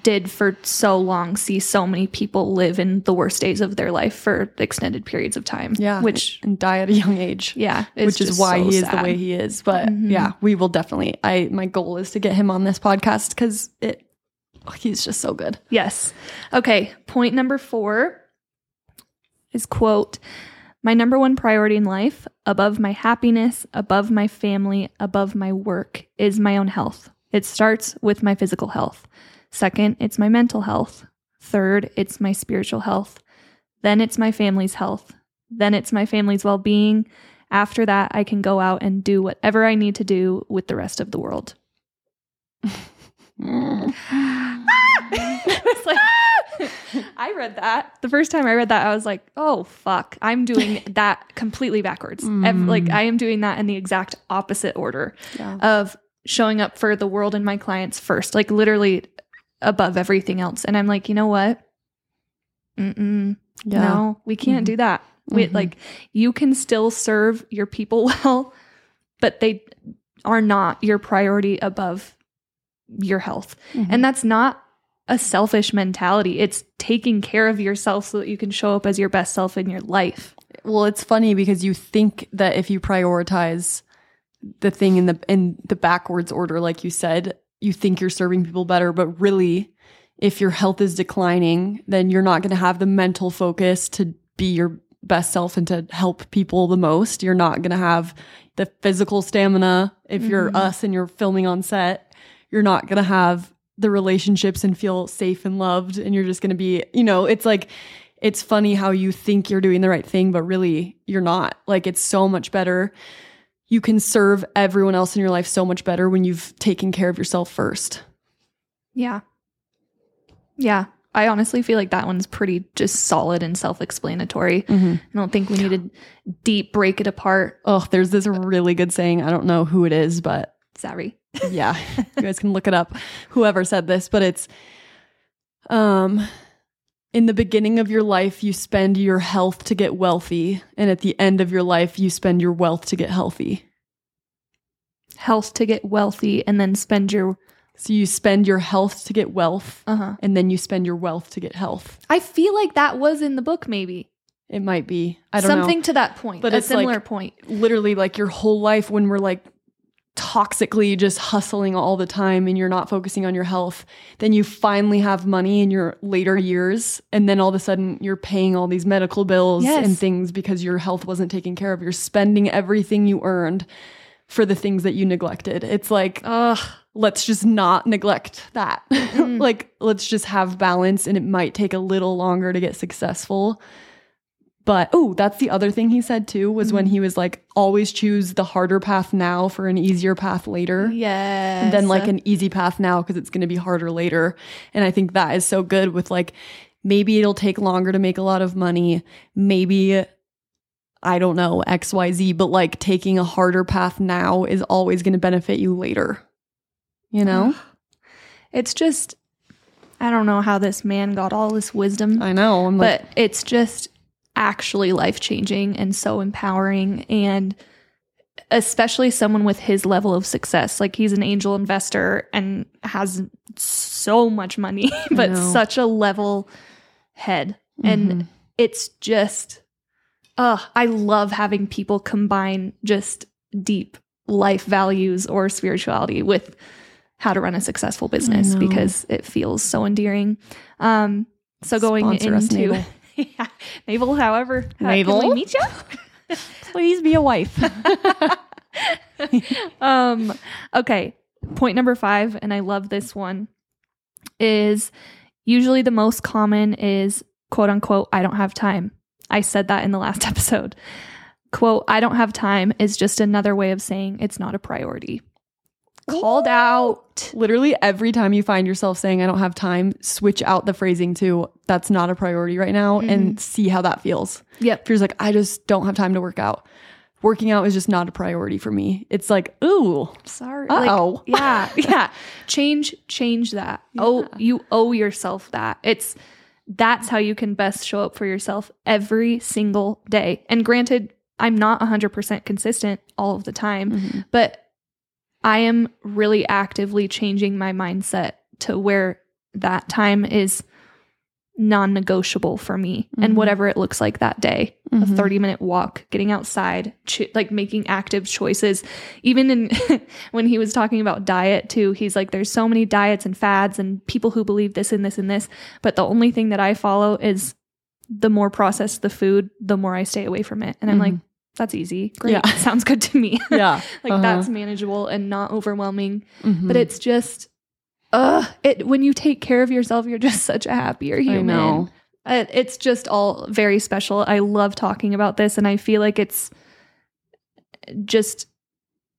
[SPEAKER 2] did for so long see so many people live in the worst days of their life for extended periods of time.
[SPEAKER 1] Yeah,
[SPEAKER 2] which
[SPEAKER 1] and die at a young age.
[SPEAKER 2] yeah,
[SPEAKER 1] which is why
[SPEAKER 2] so
[SPEAKER 1] he is the way he is. But
[SPEAKER 2] Mhm.
[SPEAKER 1] yeah, we will definitely. I my goal is to get him on this podcast because it. He's just so good.
[SPEAKER 2] Yes. Okay. Point number four is quote, my number one priority in life, above my happiness, above my family, above my work, is my own health. It starts with my physical health. Second, it's my mental health. Third, it's my spiritual health. Then it's my family's health. Then it's my family's well being. After that, I can go out and do whatever I need to do with the rest of the world. It's like I read that the first time I read that I was like, oh fuck, I'm doing that completely backwards. Ev- mm. like I am doing that in the exact opposite order
[SPEAKER 1] Yeah.
[SPEAKER 2] of showing up for the world and my clients first, like literally above everything else. And I'm like, you know what? Mm-mm,
[SPEAKER 1] Yeah.
[SPEAKER 2] No, we can't do that. We,
[SPEAKER 1] Mhm.
[SPEAKER 2] like you can still serve your people well, but they are not your priority above your health.
[SPEAKER 1] Mhm.
[SPEAKER 2] And that's not a selfish mentality. It's taking care of yourself so that you can show up as your best self in your life.
[SPEAKER 1] Well, it's funny because you think that if you prioritize the thing in the in the backwards order, like you said, you think you're serving people better, but really, if your health is declining, then you're not going to have the mental focus to be your best self and to help people the most. You're not going to have the physical stamina if you're
[SPEAKER 2] Mhm.
[SPEAKER 1] us and you're filming on set. You're not going to have the relationships and feel safe and loved and you're just going to be, you know, it's like it's funny how you think you're doing the right thing, but really you're not. Like it's so much better. You can serve everyone else in your life so much better when you've taken care of yourself first.
[SPEAKER 2] Yeah. Yeah. I honestly feel like that one's pretty just solid and self explanatory.
[SPEAKER 1] Mm-hmm.
[SPEAKER 2] I don't think we need to deep break it apart.
[SPEAKER 1] Oh, there's this really good saying. I don't know who it is, but
[SPEAKER 2] Sorry.
[SPEAKER 1] yeah, you guys can look it up. Whoever said this, but it's um in the beginning of your life you spend your health to get wealthy, and at the end of your life you spend your wealth to get healthy.
[SPEAKER 2] Health to get wealthy and then spend your.
[SPEAKER 1] So you spend your health to get wealth,
[SPEAKER 2] Uh huh.
[SPEAKER 1] and then you spend your wealth to get health.
[SPEAKER 2] I feel like that was in the book, maybe.
[SPEAKER 1] It might be. I don't know.
[SPEAKER 2] Something
[SPEAKER 1] know.
[SPEAKER 2] to that point,
[SPEAKER 1] But
[SPEAKER 2] a similar
[SPEAKER 1] like-
[SPEAKER 2] point.
[SPEAKER 1] Literally, like your whole life when we're like toxically just hustling all the time and you're not focusing on your health, then you finally have money in your later years. And then all of a sudden you're paying all these medical bills
[SPEAKER 2] Yes.
[SPEAKER 1] and things because your health wasn't taken care of. You're spending everything you earned for the things that you neglected. It's like,
[SPEAKER 2] Ugh.
[SPEAKER 1] let's just not neglect that. Mm-hmm. like, let's just have balance and it might take a little longer to get successful. But oh, that's the other thing he said too was when he was like, always choose the harder path now for an easier path later.
[SPEAKER 2] Yes.
[SPEAKER 1] Than like an easy path now because it's going to be harder later. And I think that is so good with like, maybe it'll take longer to make a lot of money. Maybe, I don't know, XYZ, but like taking a harder path now is always going to benefit you later. You know?
[SPEAKER 2] It's just, I don't know how this man got all this wisdom,
[SPEAKER 1] I know. I'm like,
[SPEAKER 2] but it's just actually life changing and so empowering. And especially someone with his level of success. Like he's an angel investor and has so much money, but such a level head. And
[SPEAKER 1] Mhm.
[SPEAKER 2] it's just, uh, I love having people combine just deep life values or spirituality with how to run a successful business because it feels so endearing. Um, so going
[SPEAKER 1] Sponsor
[SPEAKER 2] into. yeah, Naval, however, how-
[SPEAKER 1] Naval?
[SPEAKER 2] can we meet you?
[SPEAKER 1] please be a wife.
[SPEAKER 2] um, okay, point number five, and I love this one, is usually the most common is quote unquote, I don't have time. I said that in the last episode. Quote, I don't have time is just another way of saying it's not a priority. Called out.
[SPEAKER 1] Literally every time you find yourself saying, I don't have time, switch out the phrasing to, that's not a priority right now and see how that feels.
[SPEAKER 2] Yep.
[SPEAKER 1] If you're like, I just don't have time to work out. Working out is just not a priority for me. It's like, ooh,
[SPEAKER 2] Sorry.
[SPEAKER 1] Uh-oh.
[SPEAKER 2] Like, yeah. Yeah. Change, change that. Oh, you owe yourself that. It's that's how you can best show up for yourself every single day. And granted, I'm not 100% consistent all of the time,
[SPEAKER 1] Mhm.
[SPEAKER 2] but I am really actively changing my mindset to where that time is non negotiable for me and
[SPEAKER 1] Mhm.
[SPEAKER 2] whatever it looks like that day a
[SPEAKER 1] Mhm.
[SPEAKER 2] 30 minute walk, getting outside, ch- like making active choices. Even in when he was talking about diet too, he's like, there's so many diets and fads and people who believe this and this and this. But the only thing that I follow is the more processed the food, the more I stay away from it. And I'm like, that's easy. Great.
[SPEAKER 1] Yeah.
[SPEAKER 2] Sounds good to me.
[SPEAKER 1] yeah.
[SPEAKER 2] like
[SPEAKER 1] Uh-huh.
[SPEAKER 2] that's manageable and not overwhelming.
[SPEAKER 1] Mhm.
[SPEAKER 2] But it's just, uh, it when you take care of yourself, you're just such a happier
[SPEAKER 1] I
[SPEAKER 2] human.
[SPEAKER 1] know.
[SPEAKER 2] Uh, it's just all very special. I love talking about this, and I feel like it's just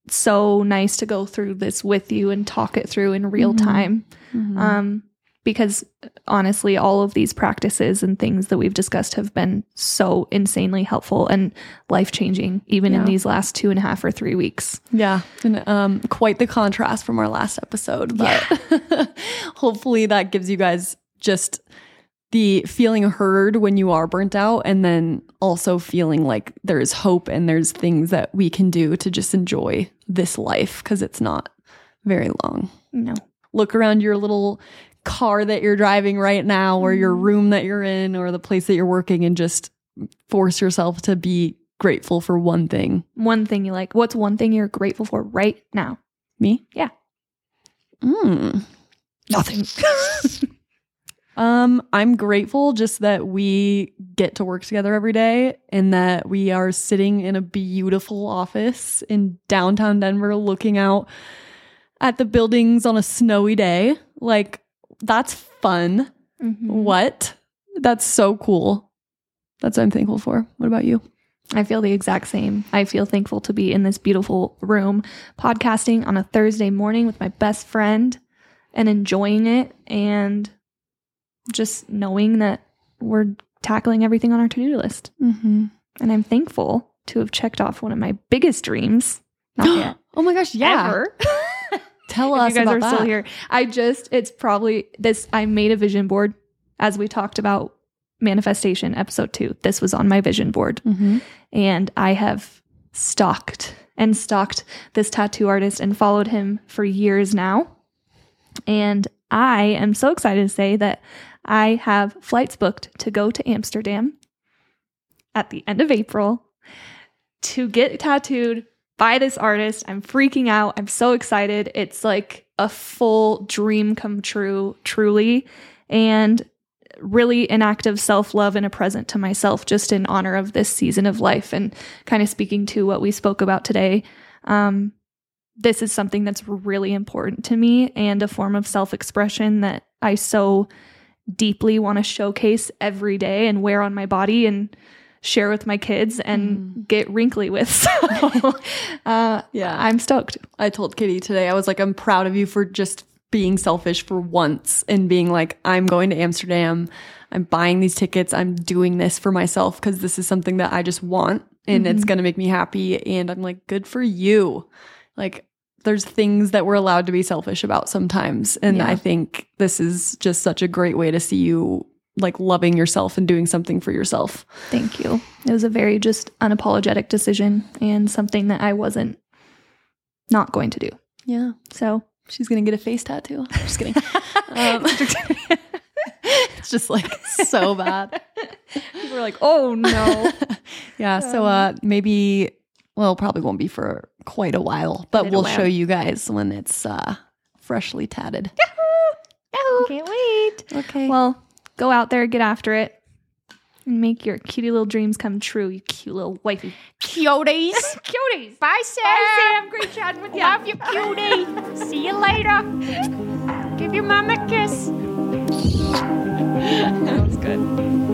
[SPEAKER 2] so nice to go through this with you and talk it through in real
[SPEAKER 1] Mhm.
[SPEAKER 2] time.
[SPEAKER 1] Mhm.
[SPEAKER 2] Um, because honestly, all of these practices and things that we've discussed have been so insanely helpful and life changing, even in these last two and a half or three weeks.
[SPEAKER 1] Yeah, and um, quite the contrast from our last episode. But hopefully that gives you guys just the feeling heard when you are burnt out, and then also feeling like there's hope and there's things that we can do to just enjoy this life because it's not very long.
[SPEAKER 2] No.
[SPEAKER 1] Look around your little car that you're driving right now, or your room that you're in, or the place that you're working, and just force yourself to be grateful for one thing.
[SPEAKER 2] One thing you like. What's one thing you're grateful for right now?
[SPEAKER 1] Me?
[SPEAKER 2] Yeah.
[SPEAKER 1] Mm.
[SPEAKER 2] Nothing.
[SPEAKER 1] Um, I'm grateful just that we get to work together every day and that we are sitting in a beautiful office in downtown Denver looking out at the buildings on a snowy day. Like, that's fun.
[SPEAKER 2] Mhm.
[SPEAKER 1] What? That's so cool. That's what I'm thankful for. What about you?
[SPEAKER 2] I feel the exact same. I feel thankful to be in this beautiful room podcasting on a Thursday morning with my best friend and enjoying it and just knowing that we're tackling everything on our to do list.
[SPEAKER 1] Mm-hmm.
[SPEAKER 2] And I'm thankful to have checked off one of my biggest dreams. Not yet.
[SPEAKER 1] Oh my gosh, yeah. Tell us
[SPEAKER 2] you guys are
[SPEAKER 1] that.
[SPEAKER 2] still here. I just, it's probably this. I made a vision board as we talked about manifestation episode two. This was on my vision board.
[SPEAKER 1] Mhm.
[SPEAKER 2] and I have stalked and stalked this tattoo artist and followed him for years now. And I am so excited to say that I have flights booked to go to Amsterdam at the end of April to get tattooed by this artist. I'm freaking out. I'm so excited. It's like a full dream come true, truly. And really an act of self love and a present to myself just in honor of this season of life and kind of speaking to what we spoke about today. Um, this is something that's really important to me and a form of self expression that I so deeply want to showcase every day and wear on my body and share with my kids and get wrinkly with. So uh,
[SPEAKER 1] Yeah.
[SPEAKER 2] I'm stoked.
[SPEAKER 1] I told Kitty today, I was like, I'm proud of you for just being selfish for once and being like, I'm going to Amsterdam. I'm buying these tickets. I'm doing this for myself because this is something that I just want and it's going to make me happy. And I'm like, good for you. Like, there's things that we're allowed to be selfish about sometimes. And
[SPEAKER 2] Yeah.
[SPEAKER 1] I think this is just such a great way to see you like loving yourself and doing something for yourself.
[SPEAKER 2] Thank you. It was a very just unapologetic decision and something that I wasn't not going to do.
[SPEAKER 1] Yeah.
[SPEAKER 2] So
[SPEAKER 1] She's gonna get a face tattoo. Just kidding. um, it's just like so bad.
[SPEAKER 2] we're like, oh no.
[SPEAKER 1] Yeah. So uh maybe well probably won't be for quite a while, but
[SPEAKER 2] Quite
[SPEAKER 1] we'll
[SPEAKER 2] while.
[SPEAKER 1] show you guys when it's uh freshly tatted.
[SPEAKER 2] Can't wait.
[SPEAKER 1] Okay.
[SPEAKER 2] Well, go out there, get after it, and make your cutie little dreams come true, you cute little wifey.
[SPEAKER 4] Cuties. Cuties. Bye, Sam. Bye, Sam. Great chatting with you. Love you, cutie. See you later. Give your mom a kiss.
[SPEAKER 1] that was good.